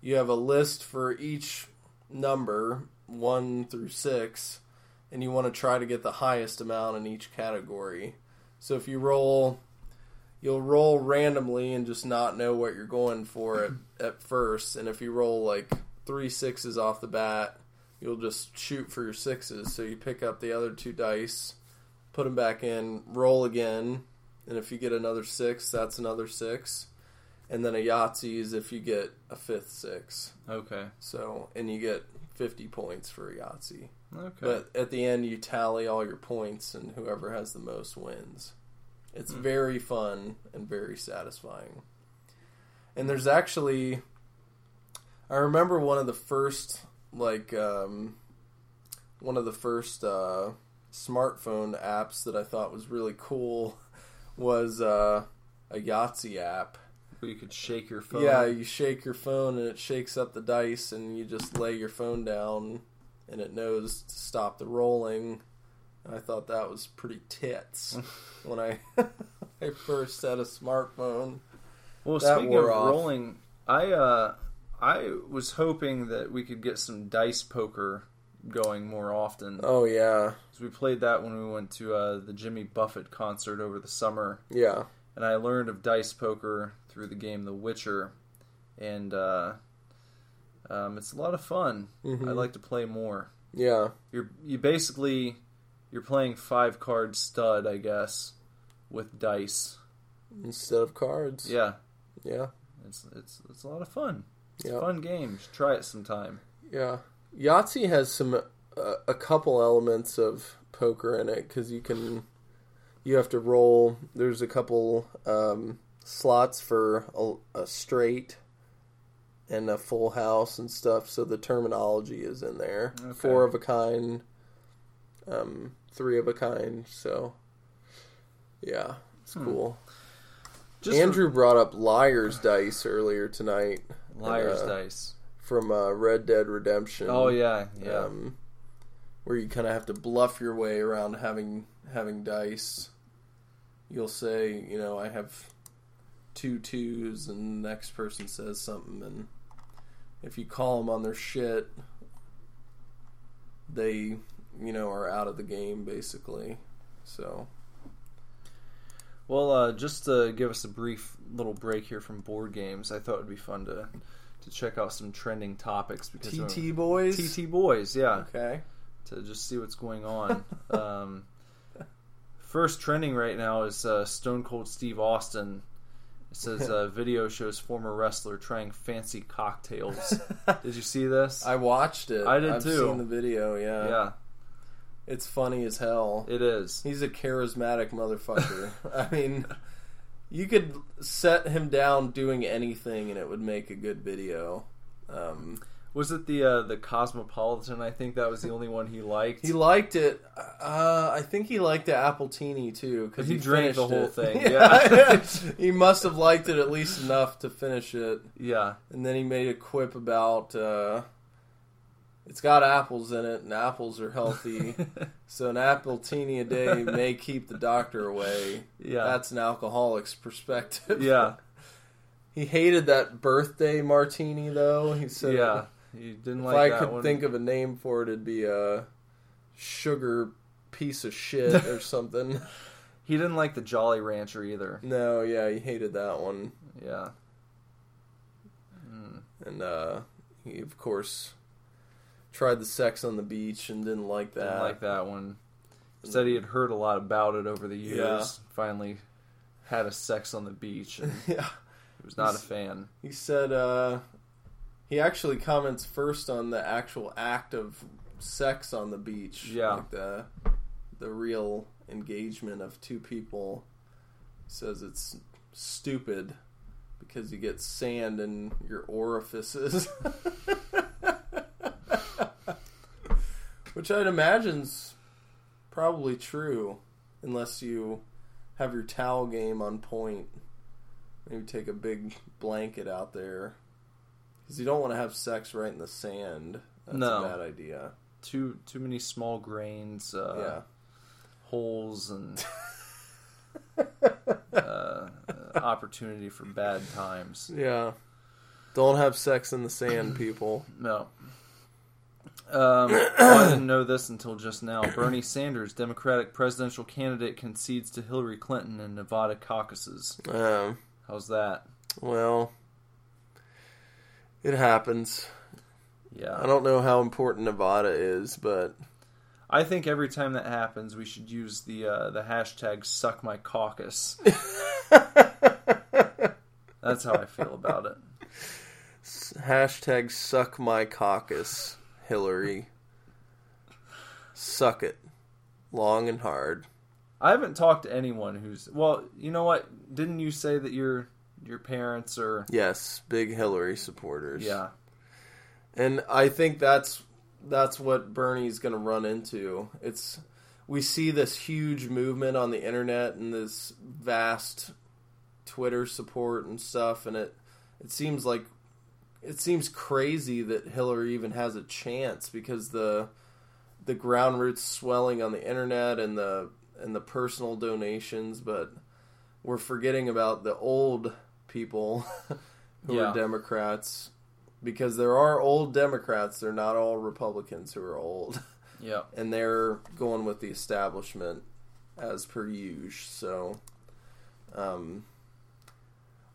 You have a list for each number, one through six, and you want to try to get the highest amount in each category. So if you roll, you'll roll randomly and just not know what you're going for at, at first. And if you roll like three sixes off the bat, you'll just shoot for your sixes. So you pick up the other two dice, put them back in, roll again, and if you get another six, that's another six, and then a Yahtzee is if you get a fifth six. Okay. So and you get fifty points for a Yahtzee. Okay. But at the end, you tally all your points, and whoever has the most wins. It's Hmm. very fun and very satisfying. And there's actually, I remember one of the first, like, um, one of the first uh, smartphone apps that I thought was really cool was uh, a Yahtzee app. Where you could shake your phone. Yeah, you shake your phone and it shakes up the dice, and you just lay your phone down, and it knows to stop the rolling. I thought that was pretty tits when I I first had a smartphone. Well, That speaking of off. rolling, I uh, I was hoping that we could get some dice poker going more often. Oh yeah, we played that when we went to uh, the Jimmy Buffett concert over the summer, yeah, and I learned of dice poker through the game The Witcher, and uh, um, it's a lot of fun. Mhm. I'd like to play more. yeah, You're you basically you're playing five card stud, I guess, with dice. instead of cards. Yeah, yeah, it's it's it's a lot of fun. It's a fun game. Try it sometime. yeah. Yahtzee has some uh, a couple elements of poker in it because you can you have to roll. There's a couple um, slots for a, a straight and a full house and stuff. So the terminology is in there. Okay. Four of a kind, um, three of a kind. So yeah, it's Hmm. cool. Just Andrew brought up liar's dice earlier tonight liar's uh, dice. from uh, Red Dead Redemption. Oh yeah, yeah. um, where you kind of have to bluff your way around having having dice. You'll say, you know, I have two twos, and the next person says something, and if you call them on their shit, they, you know, are out of the game basically. So Well, uh, just to give us a brief little break here from board games, I thought it'd be fun to to check out some trending topics because TT boys, TT boys, yeah, okay, to just see what's going on. um, first trending right now is uh, Stone Cold Steve Austin. It says uh, video shows former wrestler trying fancy cocktails. Did you see this? I watched it. I did I've too. Seen the video, yeah. yeah, It's funny as hell. it is. He's a charismatic motherfucker. I mean, you could set him down doing anything and it would make a good video. Um, Was it the uh, the Cosmopolitan? I think that was the only one he liked. he liked it. Uh, I think he liked the Appletini too because He he, drank the whole it. thing, yeah, he must have liked it at least enough to finish it. yeah, And then he made a quip about uh, it's got apples in it and apples are healthy. so an appletini a day may keep the doctor away. yeah, That's an alcoholic's perspective. yeah, He hated that birthday martini though. He said yeah. You didn't if like I could one. think of a name for it it'd be a sugar piece of shit or something. He didn't like the Jolly Rancher either. no, yeah, he hated that one. Yeah. Mm. And uh he of course tried the sex on the beach and didn't like that. Didn't like that one. Said he had heard a lot about it over the years. Yeah. Finally had a sex on the beach yeah. he was not a fan. He said uh he actually comments first on the actual act of sex on the beach. Yeah. Like the the real engagement of two people. Says it's stupid because you get sand in your orifices. Which I'd imagine's probably true unless you have your towel game on point. Maybe take a big blanket out there. Because you don't want to have sex right in the sand. That's No. a bad idea. Too too many small grains, uh, yeah. holes, and uh, uh, opportunity for bad times. Yeah. Don't have sex in the sand, people. No. Um, I didn't know this until just now. Bernie Sanders, Democratic presidential candidate, concedes to Hillary Clinton in Nevada caucuses. Um, How's that? well, it happens. Yeah, I don't know how important Nevada is, but I think every time that happens, we should use the uh, the hashtag suck my caucus. That's how I feel about it. Hashtag suck my caucus, Hillary. Suck it. Long and hard. I haven't talked to anyone who's well. You know what? Didn't you say that your your parents are? Yes, big Hillary supporters. Yeah, And I think that's that's what Bernie's going to run into. It's we see this huge movement on the internet and this vast Twitter support and stuff and it it seems like it seems crazy that Hillary even has a chance because the the ground roots swelling on the internet and the and the personal donations but we're forgetting about the old people who Yeah. are Democrats because there are old Democrats. They're not all Republicans who are old, yeah. and they're going with the establishment as per usual. So, um,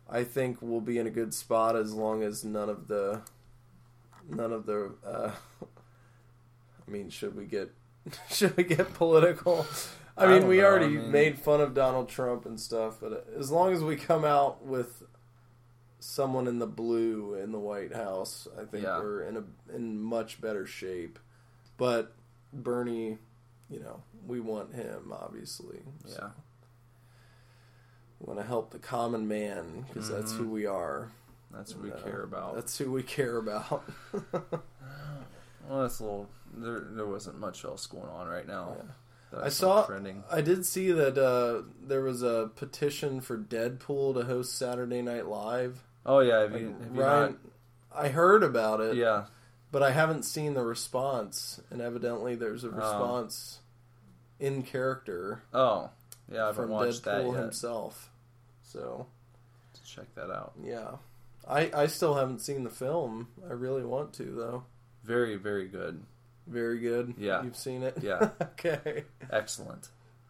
I think we'll be in a good spot as long as none of the none of the. Uh, I mean, should we get should we get political? I I mean, don't we know, already I mean- made fun of Donald Trump and stuff, but as long as we come out with someone in the blue in the White House, I think Yeah. we're in a in much better shape. But Bernie, you know, we want him obviously. So Yeah. We want to help the common man because that's Mm-hmm. who we are. That's what we Uh, care about. That's who we care about. well, that's a little. There, there wasn't much else going on right now. Yeah. I saw trending. I did see that uh, there was a petition for Deadpool to host Saturday Night Live. Oh yeah, have you, have you Ryan, I heard about it, Yeah, but I haven't seen the response. And evidently, there's a response in character Oh, yeah, I haven't from watched that Deadpool yet. himself. So Let's Check that out. yeah, I I still haven't seen the film. I really want to though. Very, very good. Very good. Yeah. you've seen it. Yeah. okay. Excellent.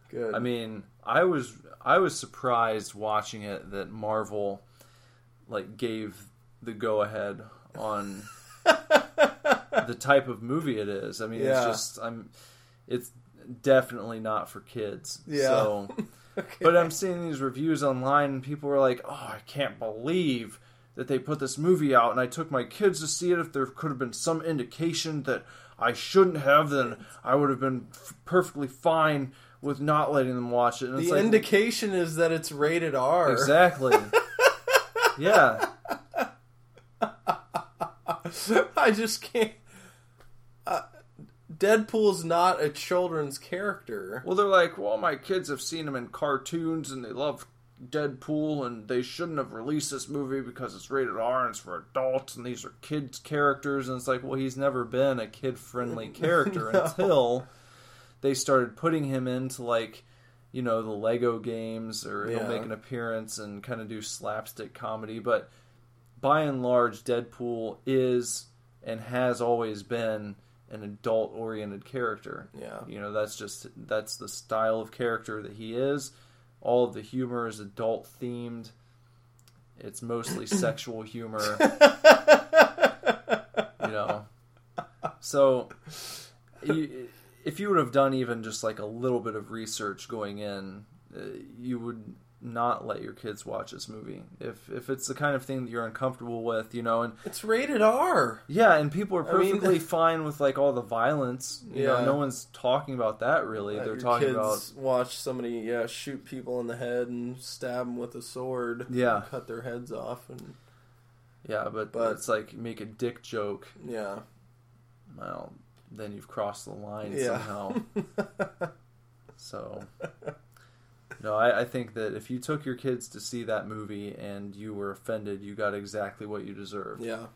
Good. I mean, I was I was surprised watching it that Marvel like gave the go ahead on the type of movie it is. I mean, it's Yeah. just I'm it's definitely not for kids. Yeah. So okay. But I'm seeing these reviews online, and people are like, "Oh, I can't believe that they put this movie out, and I took my kids to see it. If there could have been some indication that I shouldn't have, then I would have been f- perfectly fine with not letting them watch it." And the like, indication is that it's rated R. exactly, yeah, I just can't. Deadpool's not a children's character. Well, they're like, well, my kids have seen him in cartoons and they love Deadpool, and they shouldn't have released this movie because it's rated R and it's for adults, and these are kids' characters. And it's like, well, he's never been a kid friendly character No. until they started putting him into, like, you know, the Lego games, or he'll make an appearance and kind of do slapstick comedy. But by and large, Deadpool is and has always been an adult oriented character. Yeah. You know, that's just that's the style of character that he is. All of the humor is adult themed. It's mostly sexual humor. you know. So you, if you would have done even just like a little bit of research going in, uh, you would not let your kids watch this movie. If if it's the kind of thing that you're uncomfortable with, you know, and It's rated R. yeah, and people are I mean- perfectly fine with like all the violence. You Yeah. know, no one's talking about that really. Let They're talking kids about watch somebody yeah shoot people in the head and stab them with a sword. Yeah. and cut their heads off and yeah, but, But- it's like make a dick joke. yeah Well, then you've crossed the line yeah. somehow. So, no, I, I think that if you took your kids to see that movie and you were offended, you got exactly what you deserved. Yeah.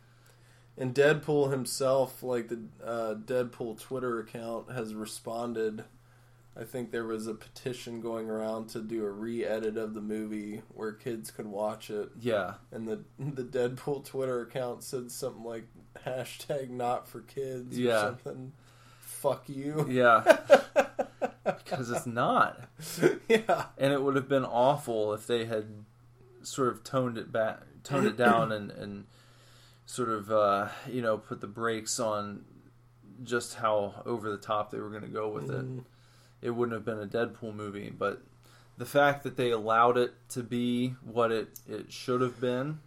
And Deadpool himself, like the uh, Deadpool Twitter account, has responded. I think there was a petition going around to do a re-edit of the movie where kids could watch it, Yeah, and the the Deadpool Twitter account said something like hashtag not for kids or Yeah. something. Fuck you. yeah, because it's not. yeah. and it would have been awful if they had sort of toned it back, toned it down, and and sort of uh, you know put the brakes on just how over the top they were going to go with it. It wouldn't have been a Deadpool movie, but the fact that they allowed it to be what it, it should have been,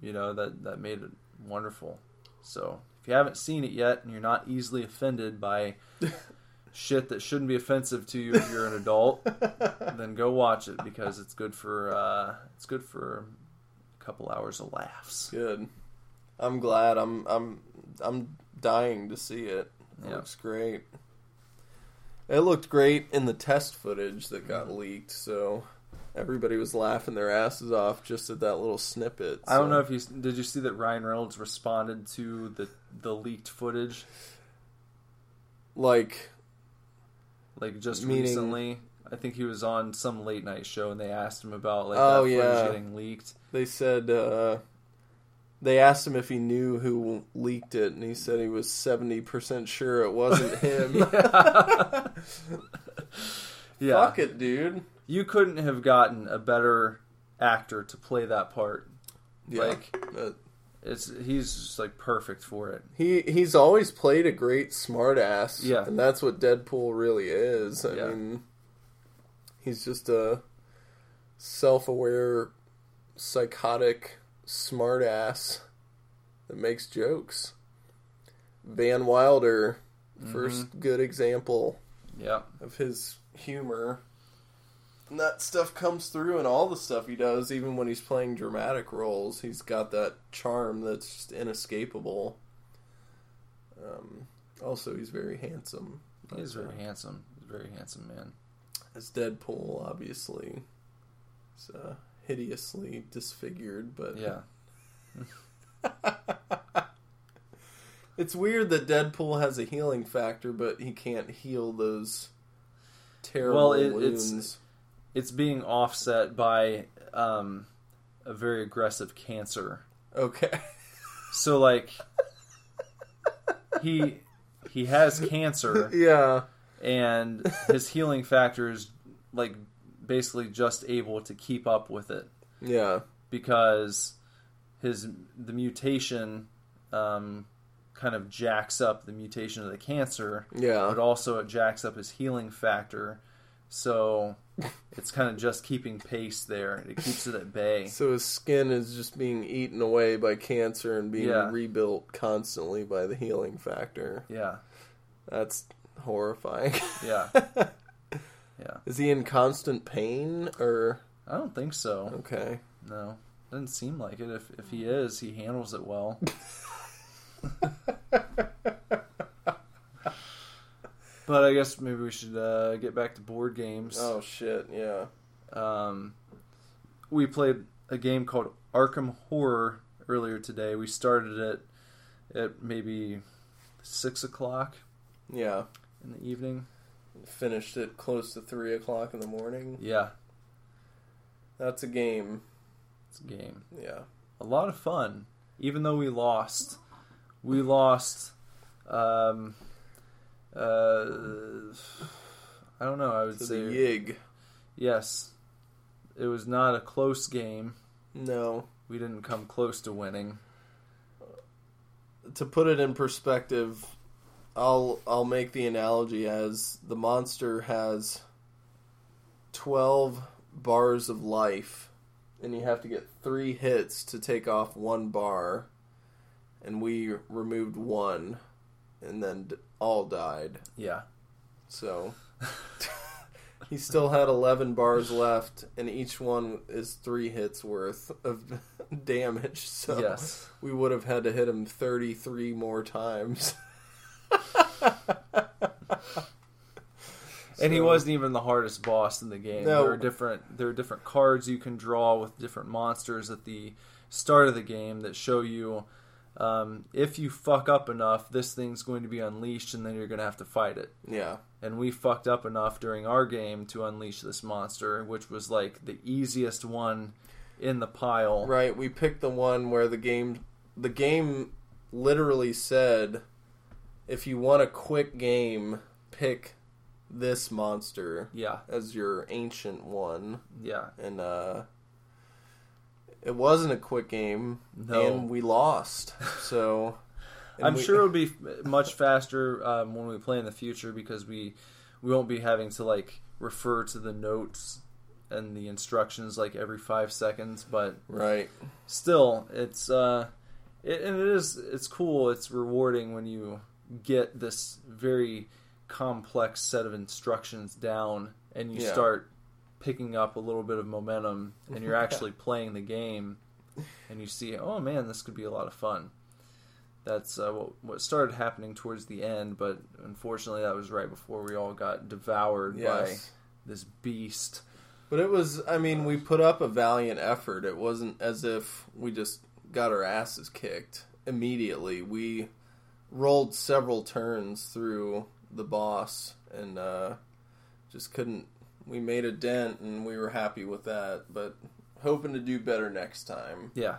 you know, that, that made it wonderful. So if you haven't seen it yet and you're not easily offended by shit that shouldn't be offensive to you if you're an adult, then go watch it because it's good for uh, it's good for a couple hours of laughs. Good. I'm glad. I'm I'm I'm dying to see it. It Yeah. looks great. It looked great in the test footage that got Mm-hmm. leaked, so everybody was laughing their asses off just at that little snippet. I don't know if you did you see that Ryan Reynolds responded to the the leaked footage like like just Meaning- recently. I think he was on some late night show and they asked him about like Oh, that footage yeah. getting leaked. they said uh they asked him if he knew who leaked it and he said he was 70% sure it wasn't him. Yeah, Fuck it, dude. you couldn't have gotten a better actor to play that part. Yeah. Like- Uh, It's he's just like perfect for it. He he's always played a great smartass. Yeah. And that's what Deadpool really is. I Yeah. mean he's just a self aware psychotic smartass that makes jokes. Van Wilder, Mm-hmm. first good example Yeah, of his humor. And that stuff comes through in all the stuff he does, even when he's playing dramatic roles. He's got that charm that's just inescapable. Um, also, he's very handsome. he's very handsome. He's a very handsome man. As Deadpool, obviously. He's uh, hideously disfigured, but. Yeah, It's weird that Deadpool has a healing factor, but he can't heal those terrible Well, it- wounds. it's being offset by um, a very aggressive cancer. Okay. So like he he has cancer yeah. and his healing factor is like basically just able to keep up with it Yeah. because his the mutation um, kind of jacks up the mutation of the cancer, Yeah. but also it jacks up his healing factor. So it's kind of just keeping pace there. It keeps it at bay. So his skin is just being eaten away by cancer and being Yeah. rebuilt constantly by the healing factor. Yeah, That's horrifying. yeah, yeah. is he in constant pain or I don't think so. okay? No, doesn't seem like it. If if he is, he handles it well. but I guess maybe we should uh, get back to board games. Oh shit, yeah. Um, we played a game called Arkham Horror earlier today. We started it at maybe six o'clock Yeah. in the evening. Finished it close to three o'clock in the morning. Yeah, That's a game. it's a game. Yeah. a lot of fun. Even though we lost, we lost. Um, uh, I don't know. I would To say the Yig. yes. It was not a close game. No. We didn't come close to winning. To put it in perspective, I'll I'll make the analogy as the monster has twelve bars of life, and you have to get three hits to take off one bar, and we removed one, and then all died. Yeah, So he still had 11 bars left, and each one is three hits worth of damage. So yes, we would have had to hit him 33 more times. and he wasn't even the hardest boss in the game. No. There are different there are different cards you can draw with different monsters at the start of the game that show you um, if you fuck up enough, this thing's going to be unleashed, and then you're going to have to fight it. Yeah. and we fucked up enough during our game to unleash this monster, which was like the easiest one in the pile. Right, we picked the one where the game the game literally said if you want a quick game, pick this monster Yeah, as your ancient one. yeah, and uh it wasn't a quick game No. and we lost so I'm we- sure it'll be much faster um, when we play in the future because we we won't be having to like refer to the notes and the instructions like every five seconds. But Right. still, it's uh, it, and it is it's cool. It's rewarding when you get this very complex set of instructions down and you Yeah. start picking up a little bit of momentum and you're actually playing the game and you see oh man this could be a lot of fun that's uh, what, what started happening towards the end but unfortunately that was right before we all got devoured Yes. by this beast But it was, I mean, we put up a valiant effort. It wasn't as if we just got our asses kicked immediately. We rolled several turns through the boss and uh, just couldn't. We made a dent and we were happy with that, but hoping to do better next time. yeah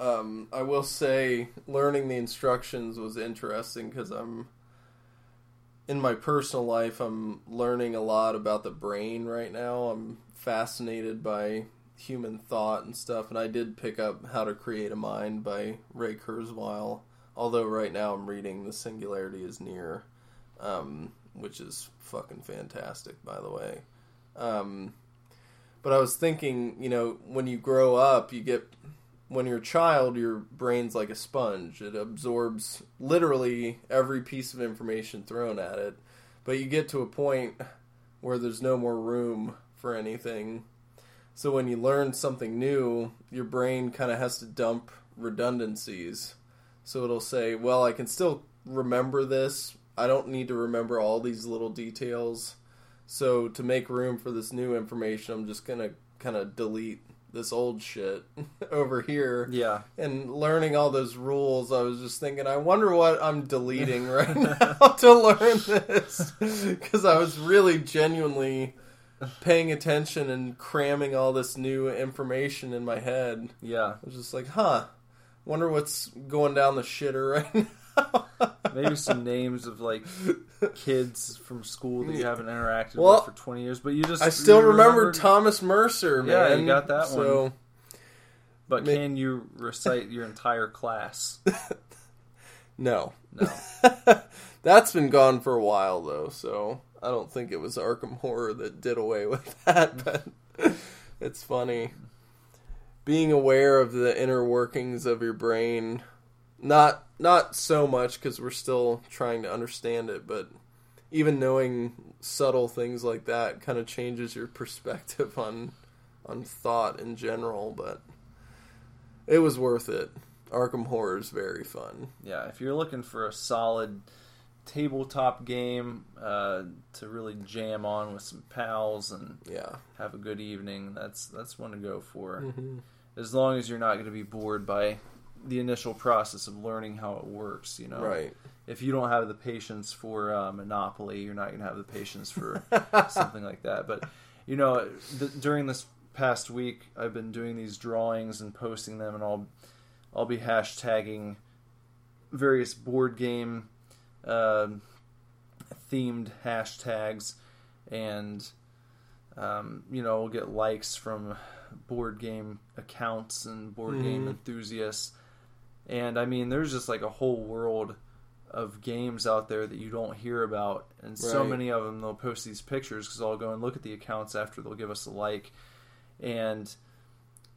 Um, I will say, learning the instructions was interesting because I'm in my personal life. I'm learning a lot about the brain right now. I'm fascinated by human thought and stuff, and I did pick up How to Create a Mind by Ray Kurzweil. Although right now I'm reading The Singularity is Near, um, which is fucking fantastic, by the way. Um, but I was thinking, you know, when you grow up, you get when you're a child, your brain's like a sponge. It absorbs literally every piece of information thrown at it. But you get to a point where there's no more room for anything. So when you learn something new, your brain kind of has to dump redundancies. So it'll say, well, I can still remember this. I don't need to remember all these little details. So to make room for this new information, I'm just going to kind of delete this old shit over here. yeah And learning all those rules, I was just thinking, I wonder what I'm deleting right now to learn this. Because I was really genuinely paying attention and cramming all this new information in my head. yeah I was just like, huh, wonder what's going down the shitter right now. maybe some names of like kids from school that you haven't interacted Well, with for 20 years but you just I still you remember remembered- Thomas Mercer, Yeah, you got that so, one. but ma- can you recite your entire class No. no That's been gone for a while though, so I don't think it was Arkham Horror that did away with that, but it's funny. Being aware of the inner workings of your brain, not not so much cuz we're still trying to understand it, but even knowing subtle things like that kind of changes your perspective on on thought in general, but it was worth it. Arkham Horror is very fun. yeah if you're looking for a solid tabletop game uh, to really jam on with some pals and Yeah. have a good evening that's that's one to go for Mm-hmm. as long as you're not going to be bored by the initial process of learning how it works you know Right. if you don't have the patience for uh, Monopoly, you're not going to have the patience for something like that. But you know, th- during this past week, I've been doing these drawings and posting them, and I'll I'll be hashtagging various board game um themed hashtags, and um, you know, we'll get likes from board game accounts and board game Mhm. enthusiasts. And I mean, there's just like a whole world of games out there that you don't hear about, and so many of them they'll post these pictures because I'll go and look at the accounts after they'll give us a like, and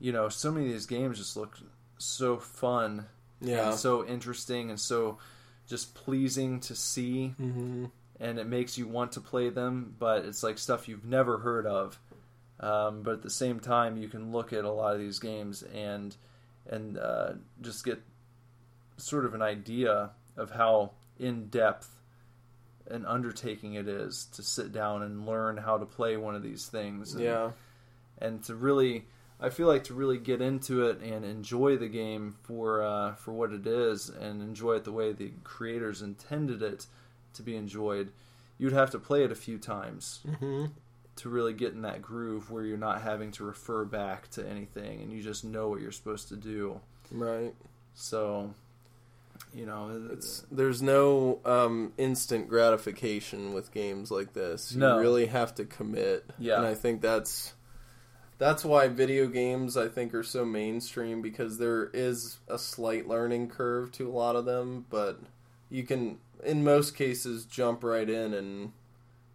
you know, so many of these games just look so fun Yeah. so interesting and so just pleasing to see mm-hmm. and it makes you want to play them, but it's like stuff you've never heard of. Um, but at the same time, you can look at a lot of these games and and uh, just get sort of an idea of how in depth an undertaking it is to sit down and learn how to play one of these things. And, Yeah. and to really I feel like to really get into it and enjoy the game for uh, for what it is and enjoy it the way the creators intended it to be enjoyed, you'd have to play it a few times Mm-hmm. to really get in that groove where you're not having to refer back to anything and you just know what you're supposed to do. Right. So, you know, It's there's no um, instant gratification with games like this. You No. really have to commit. Yeah. And I think that's that's why video games I think are so mainstream because there is a slight learning curve to a lot of them, but you can in most cases jump right in and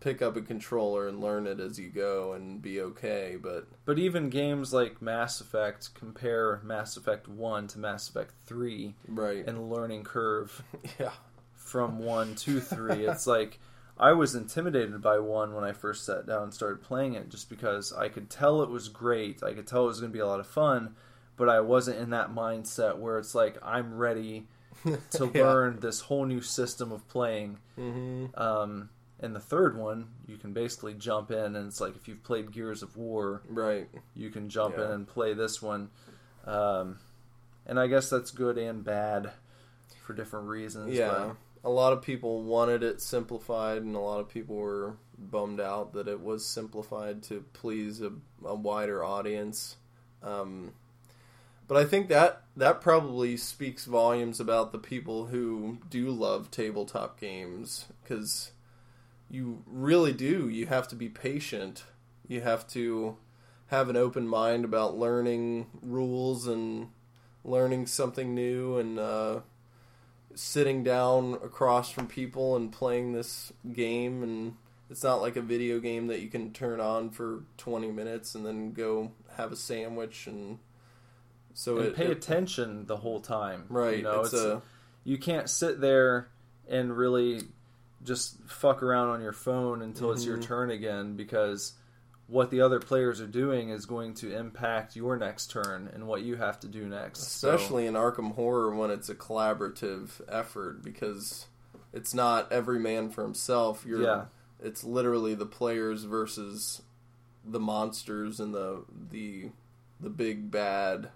pick up a controller and learn it as you go and be okay, but But even games like Mass Effect compare Mass Effect 1 to Mass Effect 3 right. and learning curve yeah. from 1 to 3. it's like I was intimidated by 1 when I first sat down and started playing it just because I could tell it was great. I could tell it was going to be a lot of fun, but I wasn't in that mindset where it's like I'm ready to Yeah. learn this whole new system of playing. Mhm. Um, and the third one, you can basically jump in, and it's like if you've played Gears of War, Right. you can jump in and play this one. Um, and I guess that's good and bad for different reasons. Yeah. A lot of people wanted it simplified, and a lot of people were bummed out that it was simplified to please a, a wider audience. Um, but I think that that probably speaks volumes about the people who do love tabletop games because you really do. You have to be patient. You have to have an open mind about learning rules and learning something new and uh, sitting down across from people and playing this game and it's not like a video game that you can turn on for 20 minutes and then go have a sandwich and so and it, pay it- attention the whole time. right You know, it's, it's, a you can't sit there and really just fuck around on your phone until it's your Mhm. turn again because what the other players are doing is going to impact your next turn and what you have to do next. So- especially in Arkham Horror when it's a collaborative effort because it's not every man for himself. You're Yeah. it's literally the players versus the monsters and the the the big bad,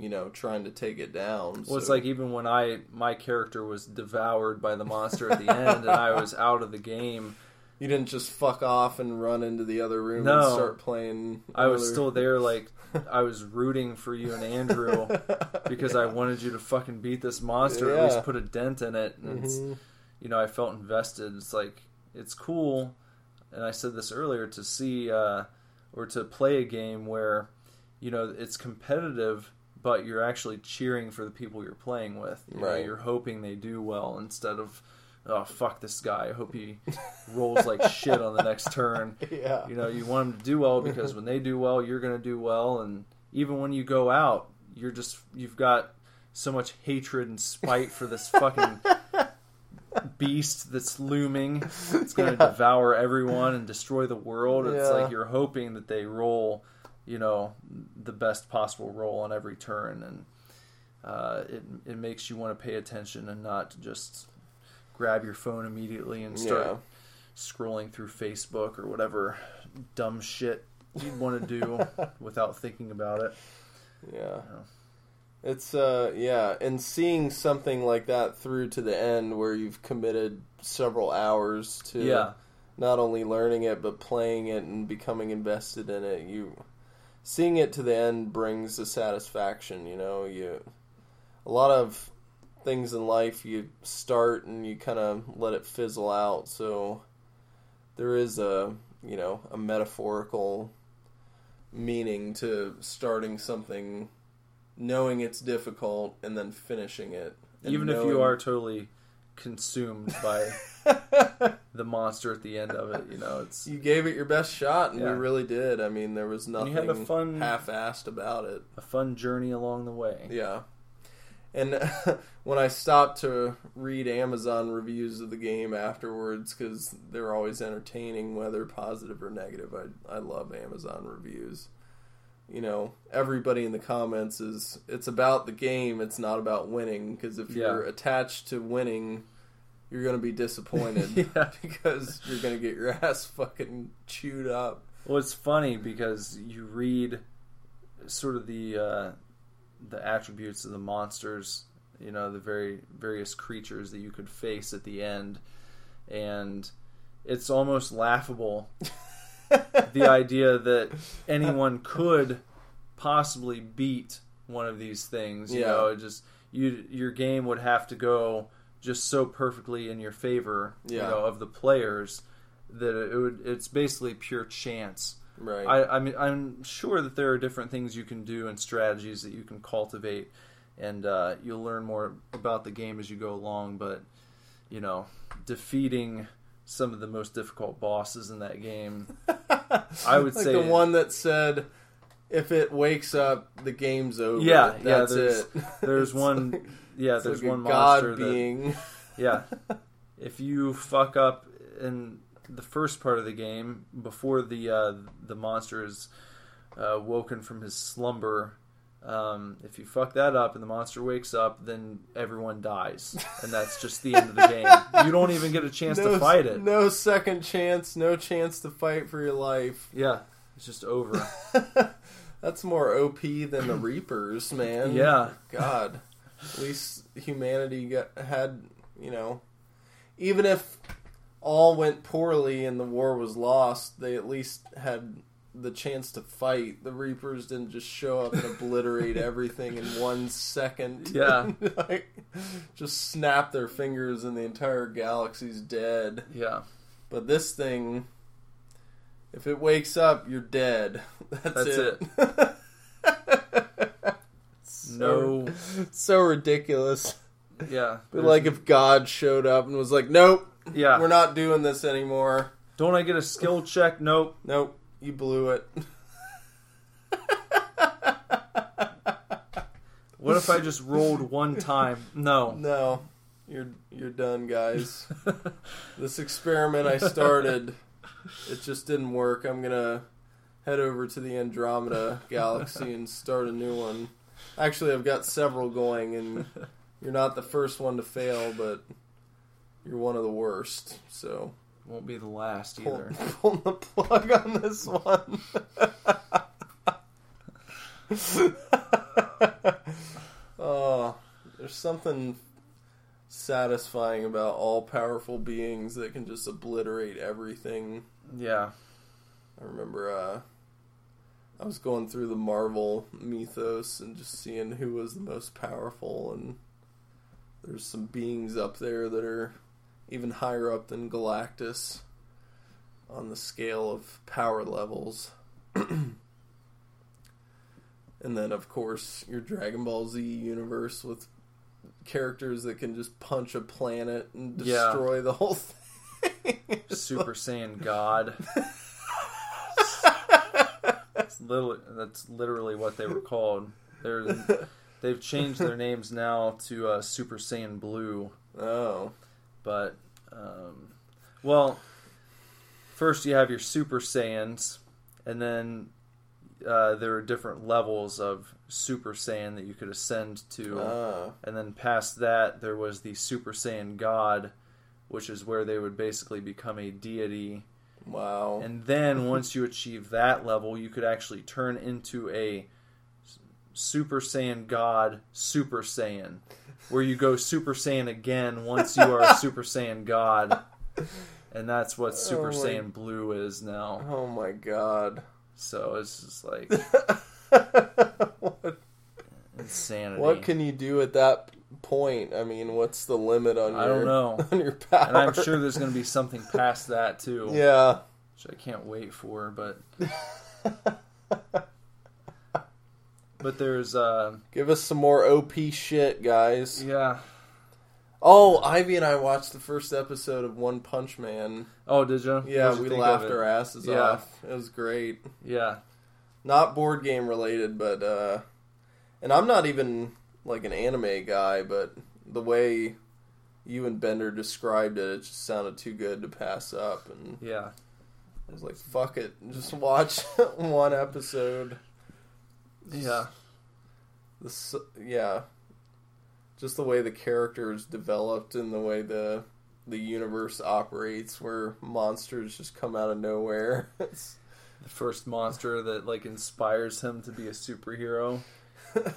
you know, trying to take it down. Well, it's like even when I my character was devoured by the monster at the end, and I was out of the game. you didn't just fuck off and run into the other room and start playing. I was other- still there, like I was rooting for you and Andrew because I wanted you to fucking beat this monster, or at least put a dent in it. And it's, Mhm. you know, I felt invested. It's like it's cool, and I said this earlier to see uh, or to play a game where you know it's competitive, but you're actually cheering for the people you're playing with. You know, Right. you're hoping they do well instead of. Oh fuck this guy! I hope he rolls like shit on the next turn. yeah. You know, you want them to do well because when they do well, you're going to do well, and even when you go out, you're just you've got so much hatred and spite for this fucking beast that's looming. It's going to Yeah. devour everyone and destroy the world. It's Yeah. like you're hoping that they roll, you know, the best possible role on every turn, and uh, it it makes you want to pay attention and not just grab your phone immediately and start Yeah. scrolling through Facebook or whatever dumb shit you'd want to do without thinking about it. Yeah. Yeah. It's uh yeah, and seeing something like that through to the end where you've committed several hours to Yeah. not only learning it but playing it and becoming invested in it, you seeing it to the end brings a satisfaction, you know, you a lot of things in life you start and you kind of let it fizzle out, so there is a, you know, a metaphorical meaning to starting something knowing it's difficult and then finishing it. Even if you are totally consumed by the monster at the end of it, you know, it's you gave it your best shot, and Yeah. we really did. I mean, there was you nothing had a fun- half-assed about it. a fun journey along the way. Yeah. And when I stopped to read Amazon reviews of the game afterwards, because they're always entertaining, whether positive or negative, I I love Amazon reviews. You know, everybody in the comments is it's about the game. It's not about winning. Because if Yeah. you're attached to winning, you're going to be disappointed Yeah. because you're going to get your ass fucking chewed up. Well, it's funny because you read sort of the uh, the attributes of the monsters, you know, the very various creatures that you could face at the end, and it's almost laughable the idea that anyone could possibly beat one of these things. You Yeah. know, just you your game would have to go just so perfectly in your favor, Yeah. you know, of the players that it would it's basically pure chance Right. I, I mean, I'm sure that there are different things you can do and strategies that you can cultivate, and uh, you'll learn more about the game as you go along. But you know, defeating some of the most difficult bosses in that game, I would like say the one that said, "If it wakes up, the game's over." Yeah, yeah, there's- it. there's one. like- yeah, there's like one god monster that being. yeah. If you fuck up in the first part of the game before the uh, the monster is uh, woken from his slumber, um, if you fuck that up and the monster wakes up, then everyone dies, and that's just the end of the game. You don't even get a chance no, to fight it. No second chance. No chance to fight for your life. Yeah, it's just over. That's more OP than the Reapers, man. Yeah. God. At least humanity got, had, you know, even if all went poorly and the war was lost, they at least had the chance to fight. The Reapers didn't just show up and obliterate everything in one second. Yeah. like, just snap their fingers and the entire galaxy's dead. Yeah, But this thing, if it wakes up, you're dead. That's, That's it. no, so ridiculous. yeah, But like if God showed up and was like, "Nope, yeah. we're not doing this anymore. Don't I get a skill check? Nope. Nope, you blew it." What if I just rolled one time? No. No, you're you're done, guys. this experiment I started, it just didn't work. I'm gonna head over to the Andromeda galaxy and start a new one. Actually, I've got several going, and you're not the first one to fail, but you're one of the worst. So Won't be the last pull, either. pull the plug on this one. oh, there's something satisfying about all powerful beings that can just obliterate everything. Yeah. I remember uh, I was going through the Marvel mythos and just seeing who was the most powerful, and there's some beings up there that are even higher up than Galactus on the scale of power levels. and then, of course, your Dragon Ball Z universe with characters that can just punch a planet and Yeah. destroy the whole thing. Super Saiyan God. It's literally, that's literally what they were called. They're, they've changed their names now to uh, Super Saiyan Blue. Oh. But, um, well, first you have your Super Saiyans, and then uh, there are different levels of Super Saiyan that you could ascend to. Ah. And then past that, there was the Super Saiyan God, which is where they would basically become a deity. Wow. And then once you achieve that level, you could actually turn into a Super Saiyan God Super Saiyan, where you go Super Saiyan again once you are a Super Saiyan God. And that's what oh Super Oh Saiyan Blue is now. oh my god. So it's just like what, insanity. what can you do at that point? I mean, what's the limit on your I don't know. on your power? And I'm sure there's going to be something past that too. Yeah. which I can't wait for. But but there's uh Give us some more OP shit, guys. yeah. Oh, Ivy and I watched the first episode of One Punch Man. Oh, did you? Yeah, What'd you we think laughed it? our asses Yeah. off. It was great. Yeah, Not board game related, but uh and I'm not even like an anime guy, but the way you and Bender described it, it just sounded too good to pass up and yeah, I was like, fuck it. Just watch one episode. Yeah, This, yeah. Just the way the characters developed and the way the the universe operates where monsters just come out of nowhere. The first monster that like inspires him to be a superhero.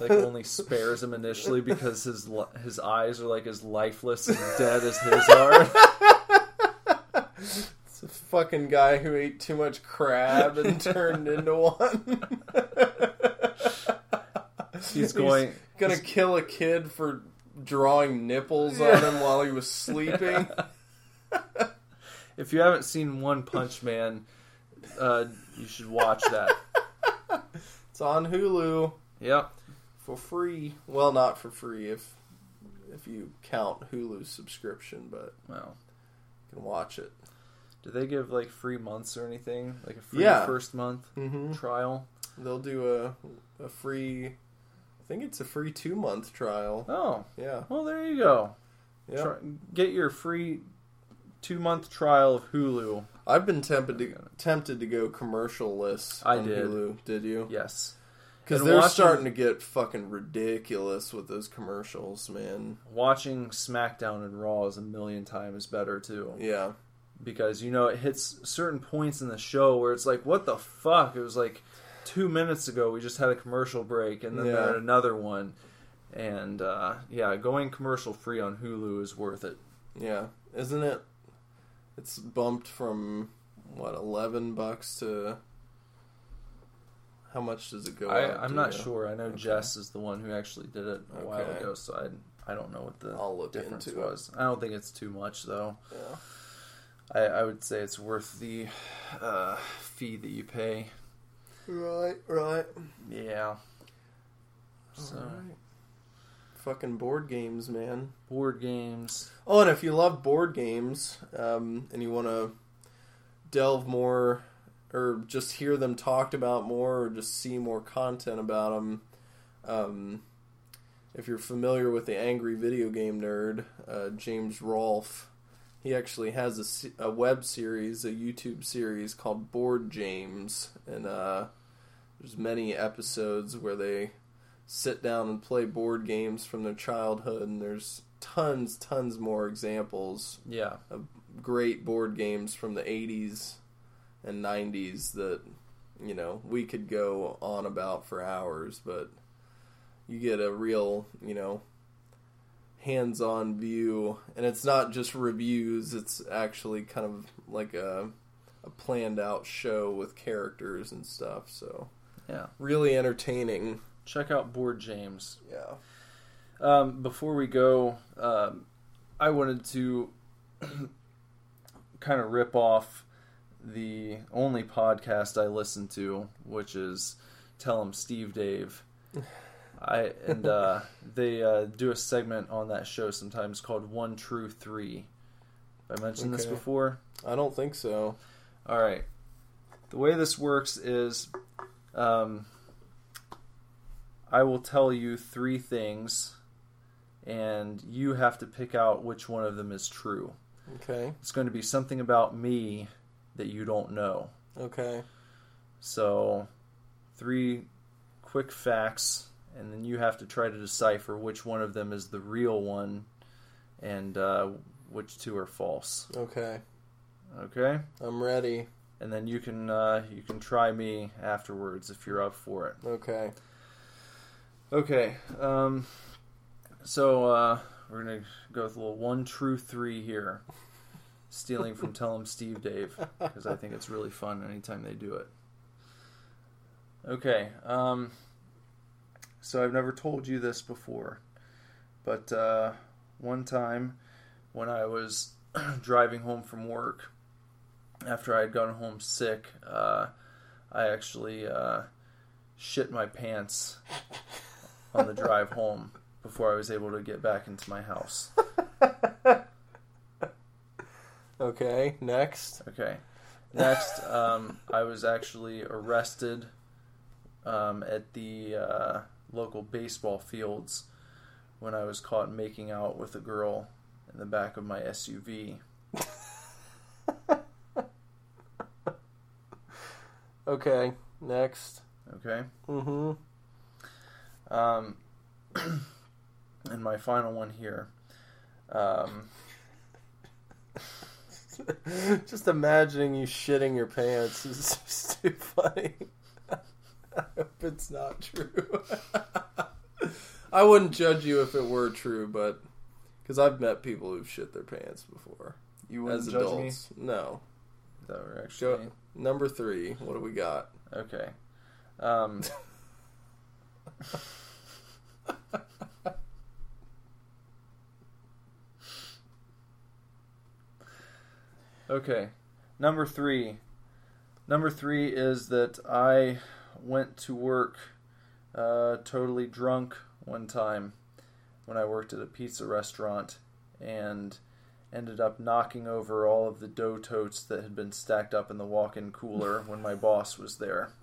Like only spares him initially because his his eyes are like as lifeless and dead as his are. it's a fucking guy who ate too much crab and turned into one. He's going. gonna kill a kid for drawing nipples on him while he was sleeping. If you haven't seen One Punch Man, uh, you should watch that. It's on Hulu Yep. for free. Well, not for free if if you count Hulu's subscription, but Well, you can watch it. do they give like free months or anything? Like a free Yeah. first month Mm-hmm. trial? They'll do a a free. I think it's a free two month trial. Oh, Yeah, well, there you go. yeah. Try, get your free two month trial of Hulu. I've been tempted to tempted to go commercialless. I on did. Hulu. Did you? Yes. Because they're watching- starting to get fucking ridiculous with those commercials, man. Watching SmackDown and Raw is a million times better too. Yeah, because you know it hits certain points in the show where it's like what the fuck it was like two minutes ago we just had a commercial break and then Yeah. there another one and uh, yeah going commercial free on hulu is worth it yeah. Isn't it? It's bumped from what eleven bucks to. How much does it go? I, i'm to? not sure i know Okay. jess is the one who actually did it a while ago so i, I don't know what the I'll look difference into it. was i don't think it's too much though Yeah. I, I would say it's worth the uh, fee that you pay Right, right. yeah so Alright. Fucking board games, man. board games Oh, and if you love board games um, and you want to delve more or just hear them talked about more or just see more content about them, um, if you're familiar with the Angry Video Game Nerd, uh, James Rolfe, he actually has a, a web series, a YouTube series called Board James, and uh, there's many episodes where they sit down and play board games from their childhood, and there's tons, tons more examples yeah. of great board games from the 80s and 90s that, you know, we could go on about for hours, but you get a real, you know, hands on view, and it's not just reviews, it's actually kind of like a, a planned out show with characters and stuff, so yeah really entertaining. check out board james Yeah. Um, before we go, um, I wanted to kind of rip off the only podcast I listen to, which is Tell 'em Steve Dave. I and uh, they uh, do a segment on that show sometimes called One True Three. Have I mentioned this before? I don't think so. All right. The way this works is um, I will tell you three things, and you have to pick out which one of them is true. Okay. It's going to be something about me that you don't know. Okay. So, three quick facts, and then you have to try to decipher which one of them is the real one and uh, which two are false. Okay. Okay? I'm ready. and then you can uh, you can try me afterwards if you're up for it. Okay. Okay, um, so uh, we're gonna go with a little one true three here, stealing from Tell 'em Steve Dave because I think it's really fun anytime they do it. Okay, um, so I've never told you this before, but uh, one time when I was driving home from work after I had gone home sick, uh, I actually uh, shit my pants on the drive home before I was able to get back into my house. Okay. Next. Okay. Next, um, I was actually arrested um, at the uh, local baseball fields when I was caught making out with a girl in the back of my SUV. Okay. Next. Okay. Mm-hmm. Um, and my final one here. Um, Just imagining you shitting your pants is just too funny. I hope it's not true. I wouldn't judge you if it were true, but because I've met people who've shit their pants before you as wouldn't judge me. adults. No. That were actually Go number three. What do we got? okay. Um, okay, number three. Number three is that I went to work uh, totally drunk one time when I worked at a pizza restaurant and ended up knocking over all of the dough totes that had been stacked up in the walk in cooler when my boss was there.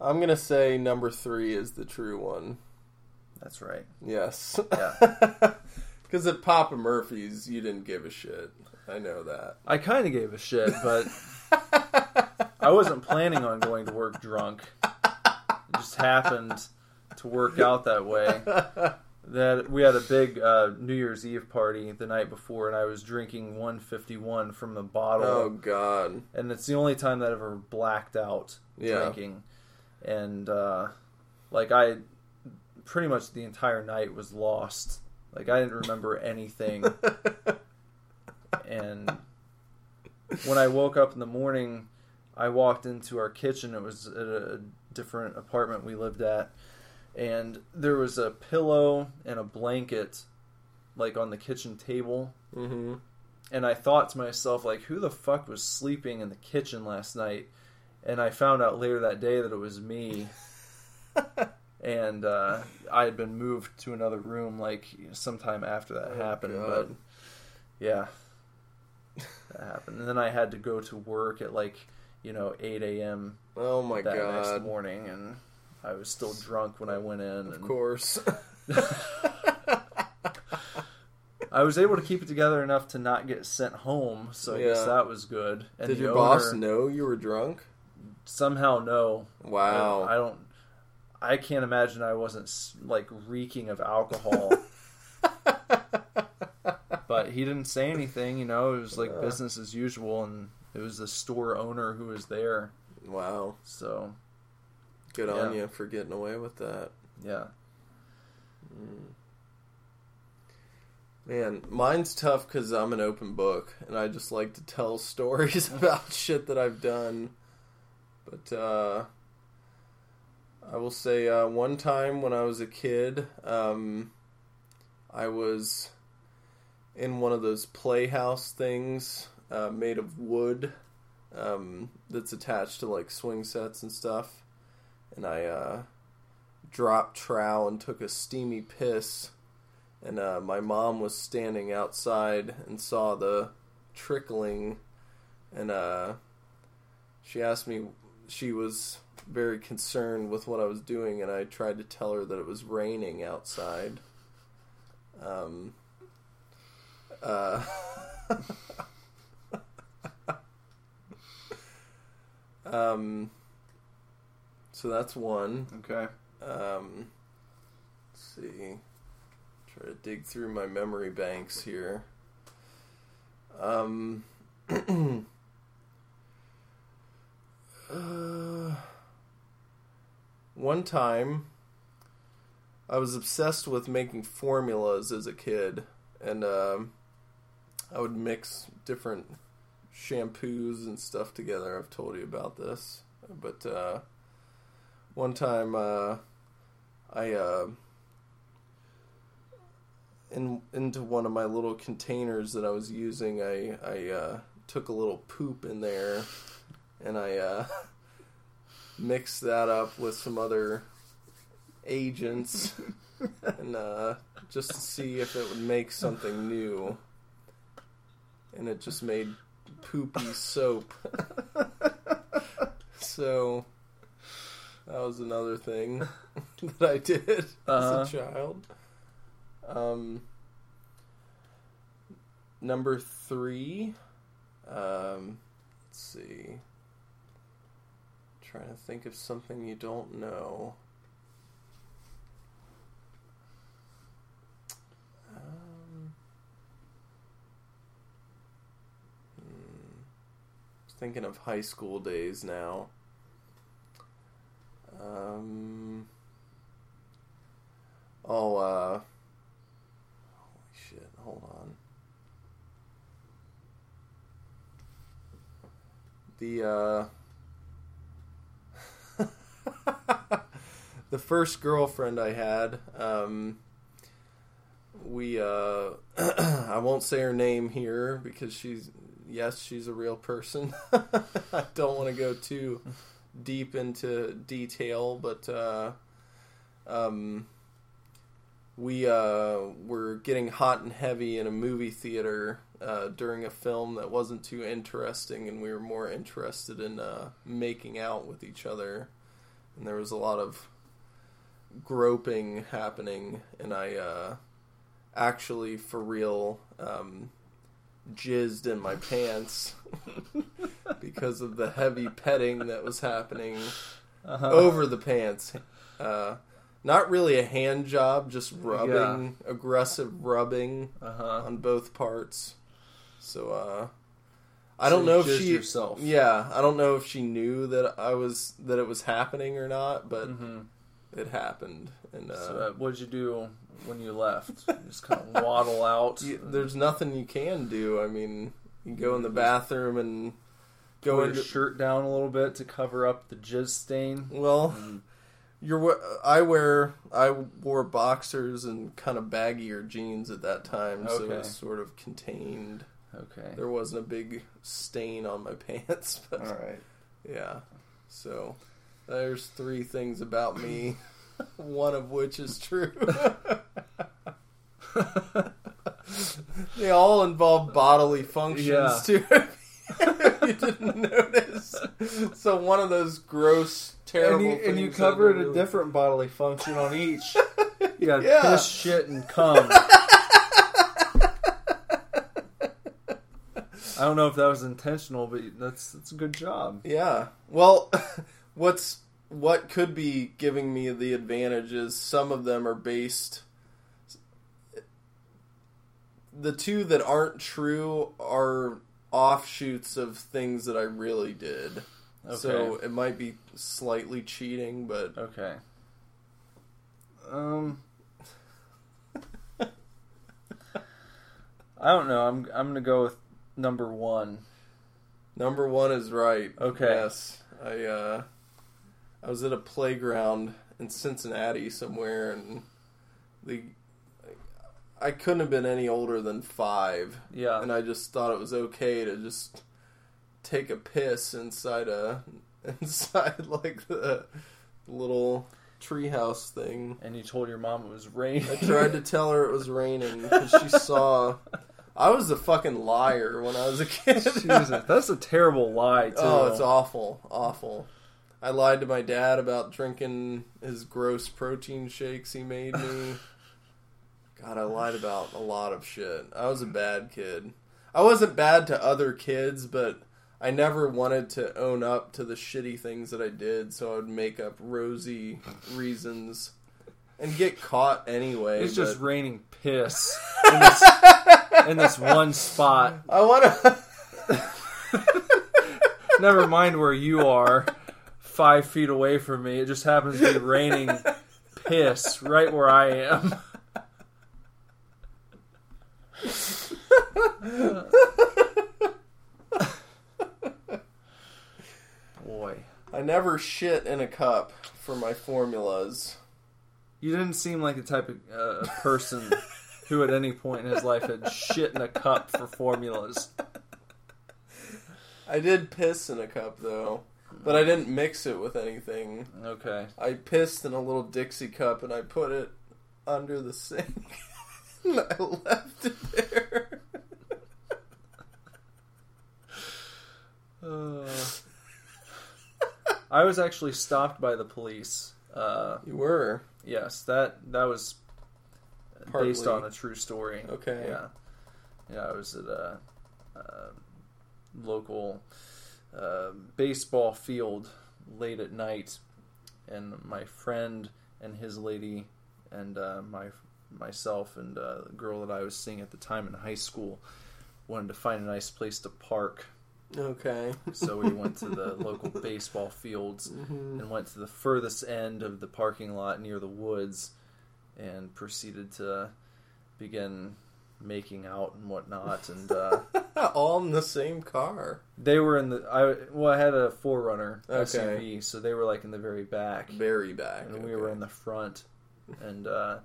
I'm gonna say number three is the true one. That's right. Yes. Yeah. Because at Papa Murphy's, you didn't give a shit. I know that. I kind of gave a shit, but I wasn't planning on going to work drunk. It just happened to work out that way. That we had a big uh, New Year's Eve party the night before, and I was drinking 151 from the bottle, Oh God. and it's the only time that I've ever blacked out Yeah. drinking. And uh, like I, pretty much the entire night was lost. Like I didn't remember anything and when I woke up in the morning, I walked into our kitchen. It was at a different apartment we lived at, and there was a pillow and a blanket, like on the kitchen table. mm-hmm. And I thought to myself, like, who the fuck was sleeping in the kitchen last night? And I found out later that day that it was me. and uh, I had been moved to another room, like sometime after that happened. But yeah, that happened. And then I had to go to work at like, you know, 8 a.m. Oh my that next morning, and I was still drunk when I went in. Of and course. I was able to keep it together enough to not get sent home, so I guess that was good. And Did your boss know you were drunk? Somehow, no. Wow. I, I don't. I can't imagine I wasn't like reeking of alcohol. but he didn't say anything. You know, it was like Yeah. business as usual, and it was the store owner who was there. wow. So Good on you for getting away with that. yeah, Man, mine's tough because I'm an open book and I just like to tell stories about shit that I've done. But uh, I will say uh, one time when I was a kid, um, I was in one of those playhouse things uh, made of wood um, that's attached to like swing sets and stuff. And I uh, dropped trowel and took a steamy piss. And uh, my mom was standing outside and saw the trickling. And uh, she asked me she was very concerned with what i was doing. And i tried to tell her that it was raining outside. Um, uh, um, so that's one okay. um, let's see. Try to dig through my memory banks here. Um, uh, one time, I was obsessed with making formulas as a kid, and um, I would mix different shampoos and stuff together. I've told you about this, but uh, one time uh, I uh, in into one of my little containers that I was using. I I uh, took a little poop in there, and I uh, mixed that up with some other agents, and uh, just to see if it would make something new. And it just made poopy soap. so that was another thing that I did Uh-huh. as a child. Um, number three. Um, let's see. Trying to think of something you don't know. Thinking of high school days now. Um. Oh, uh. Holy shit, hold on. The, uh. the first girlfriend I had, um. We, uh. I won't say her name here because she's yes, she's a real person. I don't want to go too deep into detail, but uh, um, we uh, were getting hot and heavy in a movie theater uh, during a film that wasn't too interesting, and we were more interested in uh, making out with each other. And there was a lot of groping happening, and I uh, actually, for real, um, jizzed in my pants because of the heavy petting that was happening Uh-huh. over the pants. Uh, not really a hand job, just rubbing, aggressive rubbing Uh-huh. on both parts. So uh, I So don't know if she. yourself. Yeah, I don't know if she knew that I was that it was happening or not, but hmm it happened. And uh, So, uh, what did you do when you left? You just kind of waddle out. you- there's nothing you can do. I mean, you go in the bathroom and go Pull your shirt down a little bit to cover up the jizz stain. Well, mm. you're. I wear. I wore boxers and kind of baggier jeans at that time, so it was sort of contained. Okay. There wasn't a big stain on my pants, but All right. yeah. So there's three things about me, one of which is true. they all involve bodily functions Yeah. too. if you didn't notice, so one of those gross, terrible and you, and you covered a different bodily function on each. You got Yeah. piss, shit, and cum. I don't know if that was intentional, but that's that's a good job. Yeah. Well, what's what could be giving me the advantage is some of them are based. The two that aren't true are offshoots of things that I really did. Okay. So it might be slightly cheating, but Okay. Um. I don't know. I'm I'm gonna go with number one. number one is right. Okay. Yes. I uh I was at a playground in Cincinnati somewhere and the I couldn't have been any older than five. Yeah. and I just thought it was okay to just take a piss inside a inside like the little treehouse thing. and you told your mom it was raining. I tried to tell her it was raining because she saw. I was a fucking liar when I was a kid. Jesus, that's a terrible lie oh, too. oh, it's awful, awful. I lied to my dad about drinking his gross protein shakes he made me. God, I lied about a lot of shit. I was a bad kid. I wasn't bad to other kids, but I never wanted to own up to the shitty things that I did, so I would make up rosy reasons and get caught anyway. It's just raining piss in this, in this one spot. I want to. Never mind where you are, five feet away from me. It just happens to be raining piss right where I am. Boy, I never shit in a cup for my formulas. you didn't seem like the type of uh, person who, at any point in his life, had shit in a cup for formulas. I did piss in a cup though, but I didn't mix it with anything. Okay. I pissed in a little Dixie cup and I put it under the sink. and I left it there. Uh, I was actually stopped by the police. Uh, You were yes, that that was based on a true story. Okay. Yeah, yeah. I was at a, uh local uh, baseball field late at night, and my friend and his lady and uh, my myself and uh, the girl that I was seeing at the time in high school wanted to find a nice place to park. okay. So we went to the local baseball fields and went to the furthest end of the parking lot near the woods and proceeded to begin making out and whatnot. And uh, All in the same car. they were in the I well, I had a 4Runner Okay. SUV, so they were like in the very back, Very back. and we were in the front. And uh,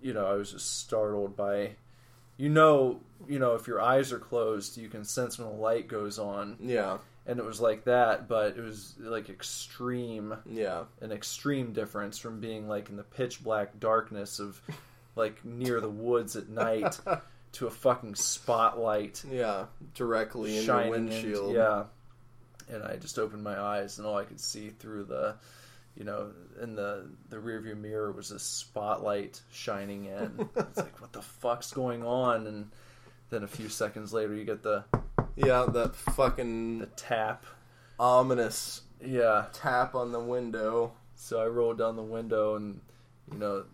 you know, I was just startled by you know, you know, if your eyes are closed, you can sense when the light goes on, Yeah, and it was like that, but it was like extreme, yeah, an extreme difference from being like in the pitch black darkness of like near the woods at night to a fucking spotlight yeah. Directly in your windshield. in, yeah. And I just opened my eyes, and all I could see through the, you know, in the the rearview mirror was a spotlight shining in. it's like, what the fuck's going on? And then a few seconds later, you get the yeah. That fucking the tap. ominous Yeah. tap on the window. So I rolled down the window, and you know,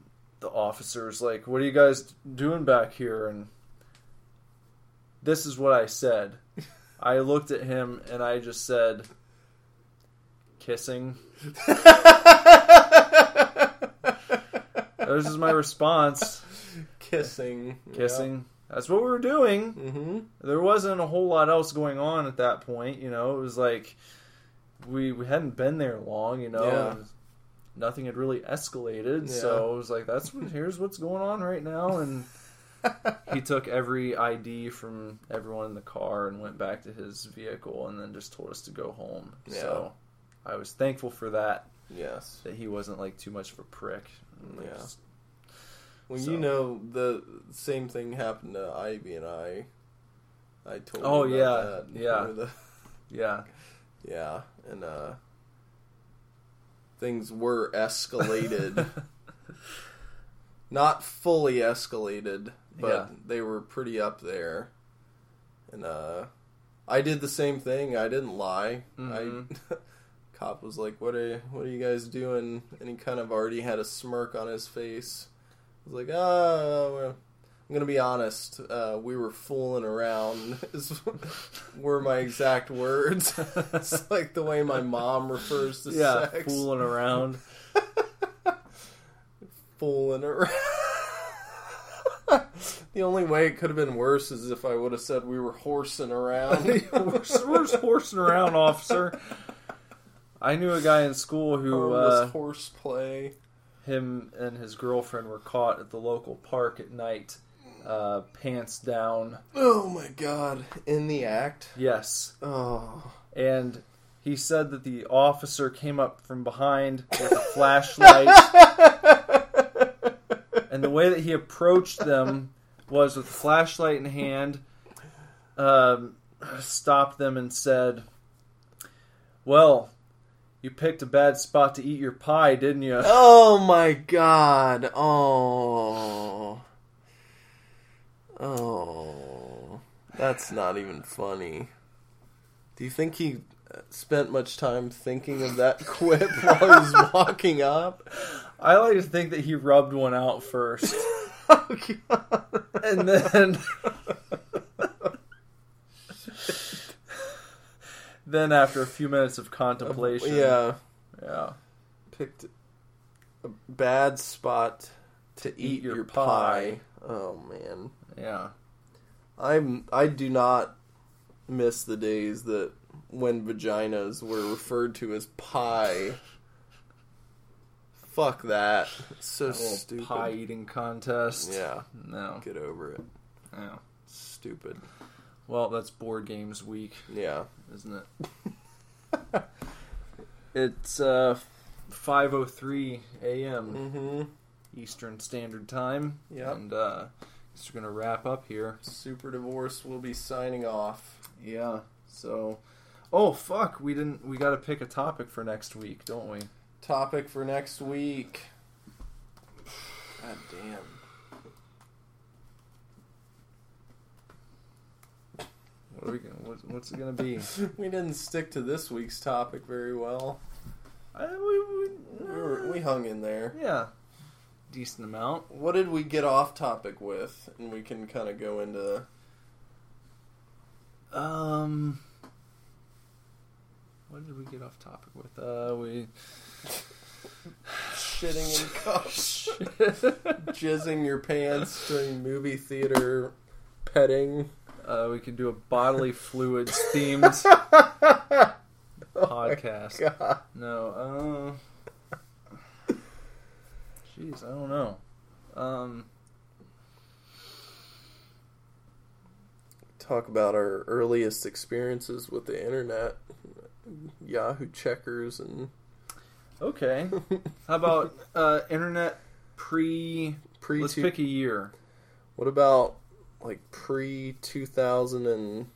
the officer's like, "What are you guys doing back here?" And this is what I said. I looked at him and I just said, "Kissing." This is my response. Kissing. Kissing. That's what we were doing. Mm-hmm. There wasn't a whole lot else going on at that point. You know, it was like we we hadn't been there long. You know, Yeah. Nothing had really escalated. Yeah. So I was like, that's what, here's what's going on right now. And he took every ID from everyone in the car and went back to his vehicle, and then just told us to go home. Yeah. So I was thankful for that. Yes. That he wasn't like too much of a prick. Like, Yeah. just- Well, So- you know, the same thing happened to Ivy and I. I told. Oh, yeah, that. yeah. The- yeah. yeah, and uh, things were escalated. Not fully escalated, but Yeah. they were pretty up there. And uh, I did the same thing. I didn't lie. Mhm. I cop was like, "What are what are you guys doing?" And he kind of already had a smirk on his face. I was like, "Ah, well, I'm gonna be honest. Uh, we were fooling around." Is were my exact words. it's like the way my mom refers to Yeah, sex. fooling around. fooling around. the only way it could have been worse is if I would have said we were horsing around. we're, we're horsing around, officer. I knew a guy in school who uh, horseplay. him and his girlfriend were caught at the local park at night, uh, pants down. Oh my god! In the act. Yes, Oh. and he said that the officer came up from behind with a flashlight, and the way that he approached them was with a flashlight in hand. Um, stopped them and said, "Well." You picked a bad spot to eat your pie, didn't you? Oh my god! Oh. Oh. That's not even funny. Do you think he uh, spent much time thinking of that quip while he was walking up? I like to think that he rubbed one out first, Oh god. and then then after a few minutes of contemplation, Yeah. yeah, Picked a bad spot to eat, your your, pie. pie. Oh man. Yeah, I'm I do not miss the days that when vaginas were referred to as pie. Fuck that. It's so That stupid. pie eating contest. Yeah, no, get over it. yeah. Stupid. Well, that's board games week, Yeah. isn't it? it's uh, five oh three a.m. Mm-hmm. Eastern Standard Time. Yep. and uh, guess we're gonna wrap up here. Super divorce will be signing off. Yeah. So, oh fuck, we didn't. We got to pick a topic for next week, don't we? Topic for next week. God damn. What are we gonna, what, what's it gonna be? We didn't stick to this week's topic very well. I, we, we, We, were, we hung in there. yeah, decent amount. What did we get off topic with? And we can kind of go into. Um, what did we get off topic with? Uh, we shitting in cups, jizzing your pants during movie theater petting. uh, we could do a bodily fluids themed podcast. God. No, uh, jeez, I don't know. Um, talk about our earliest experiences with the internet. Yahoo checkers and Okay. How about uh, internet pre? pre Let's two, pick a year. What about like pre two thousand and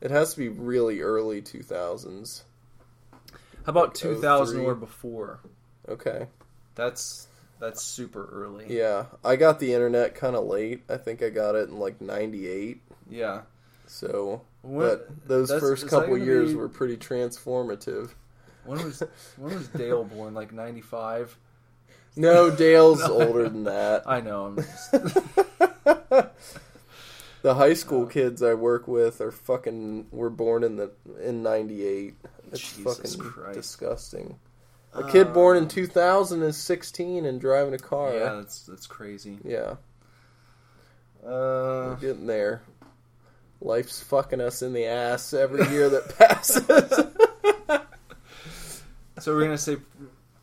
it has to be really early two thousands. How about Like 2000 or before? Okay. That's that's super early. Yeah. I got the internet kinda late. I think I got it in like ninety eight. Yeah. So When, but those first couple years be- were pretty transformative. when was when was Dale born? Like 95. No, Dale's older than that. I know. Just, The high school oh. kids I work with are fucking were born in the in '98. It's Jesus fucking Christ. disgusting. A kid born in 2000 is 16 and driving a car. yeah, that's that's crazy. Yeah, Uh, we're getting there. Life's fucking us in the ass every year that passes. so we're gonna say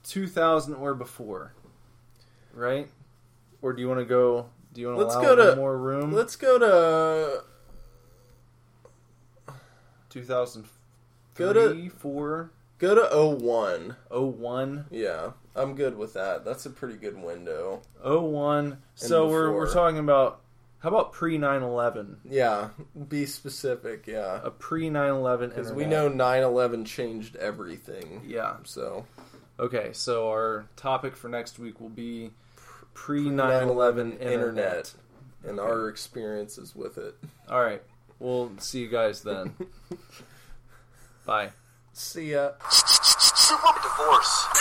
2000 or before, right? Or do you want to go? Do you want to Let's allow go a little to- more room? Let's go to 2003, Go to- 4, go to 01. 01, Yeah, I'm good with that. That's a pretty good window. 01. So we're we're talking about how about pre 9/11? Yeah, be specific. Yeah, A pre 9/11 because we know 9/11 changed everything. Yeah. So Okay, so our topic for next week will be pre 9/11 9/11 internet. and Okay. our experiences with it. All right. We'll see you guys then. Bye. See ya. Divorce.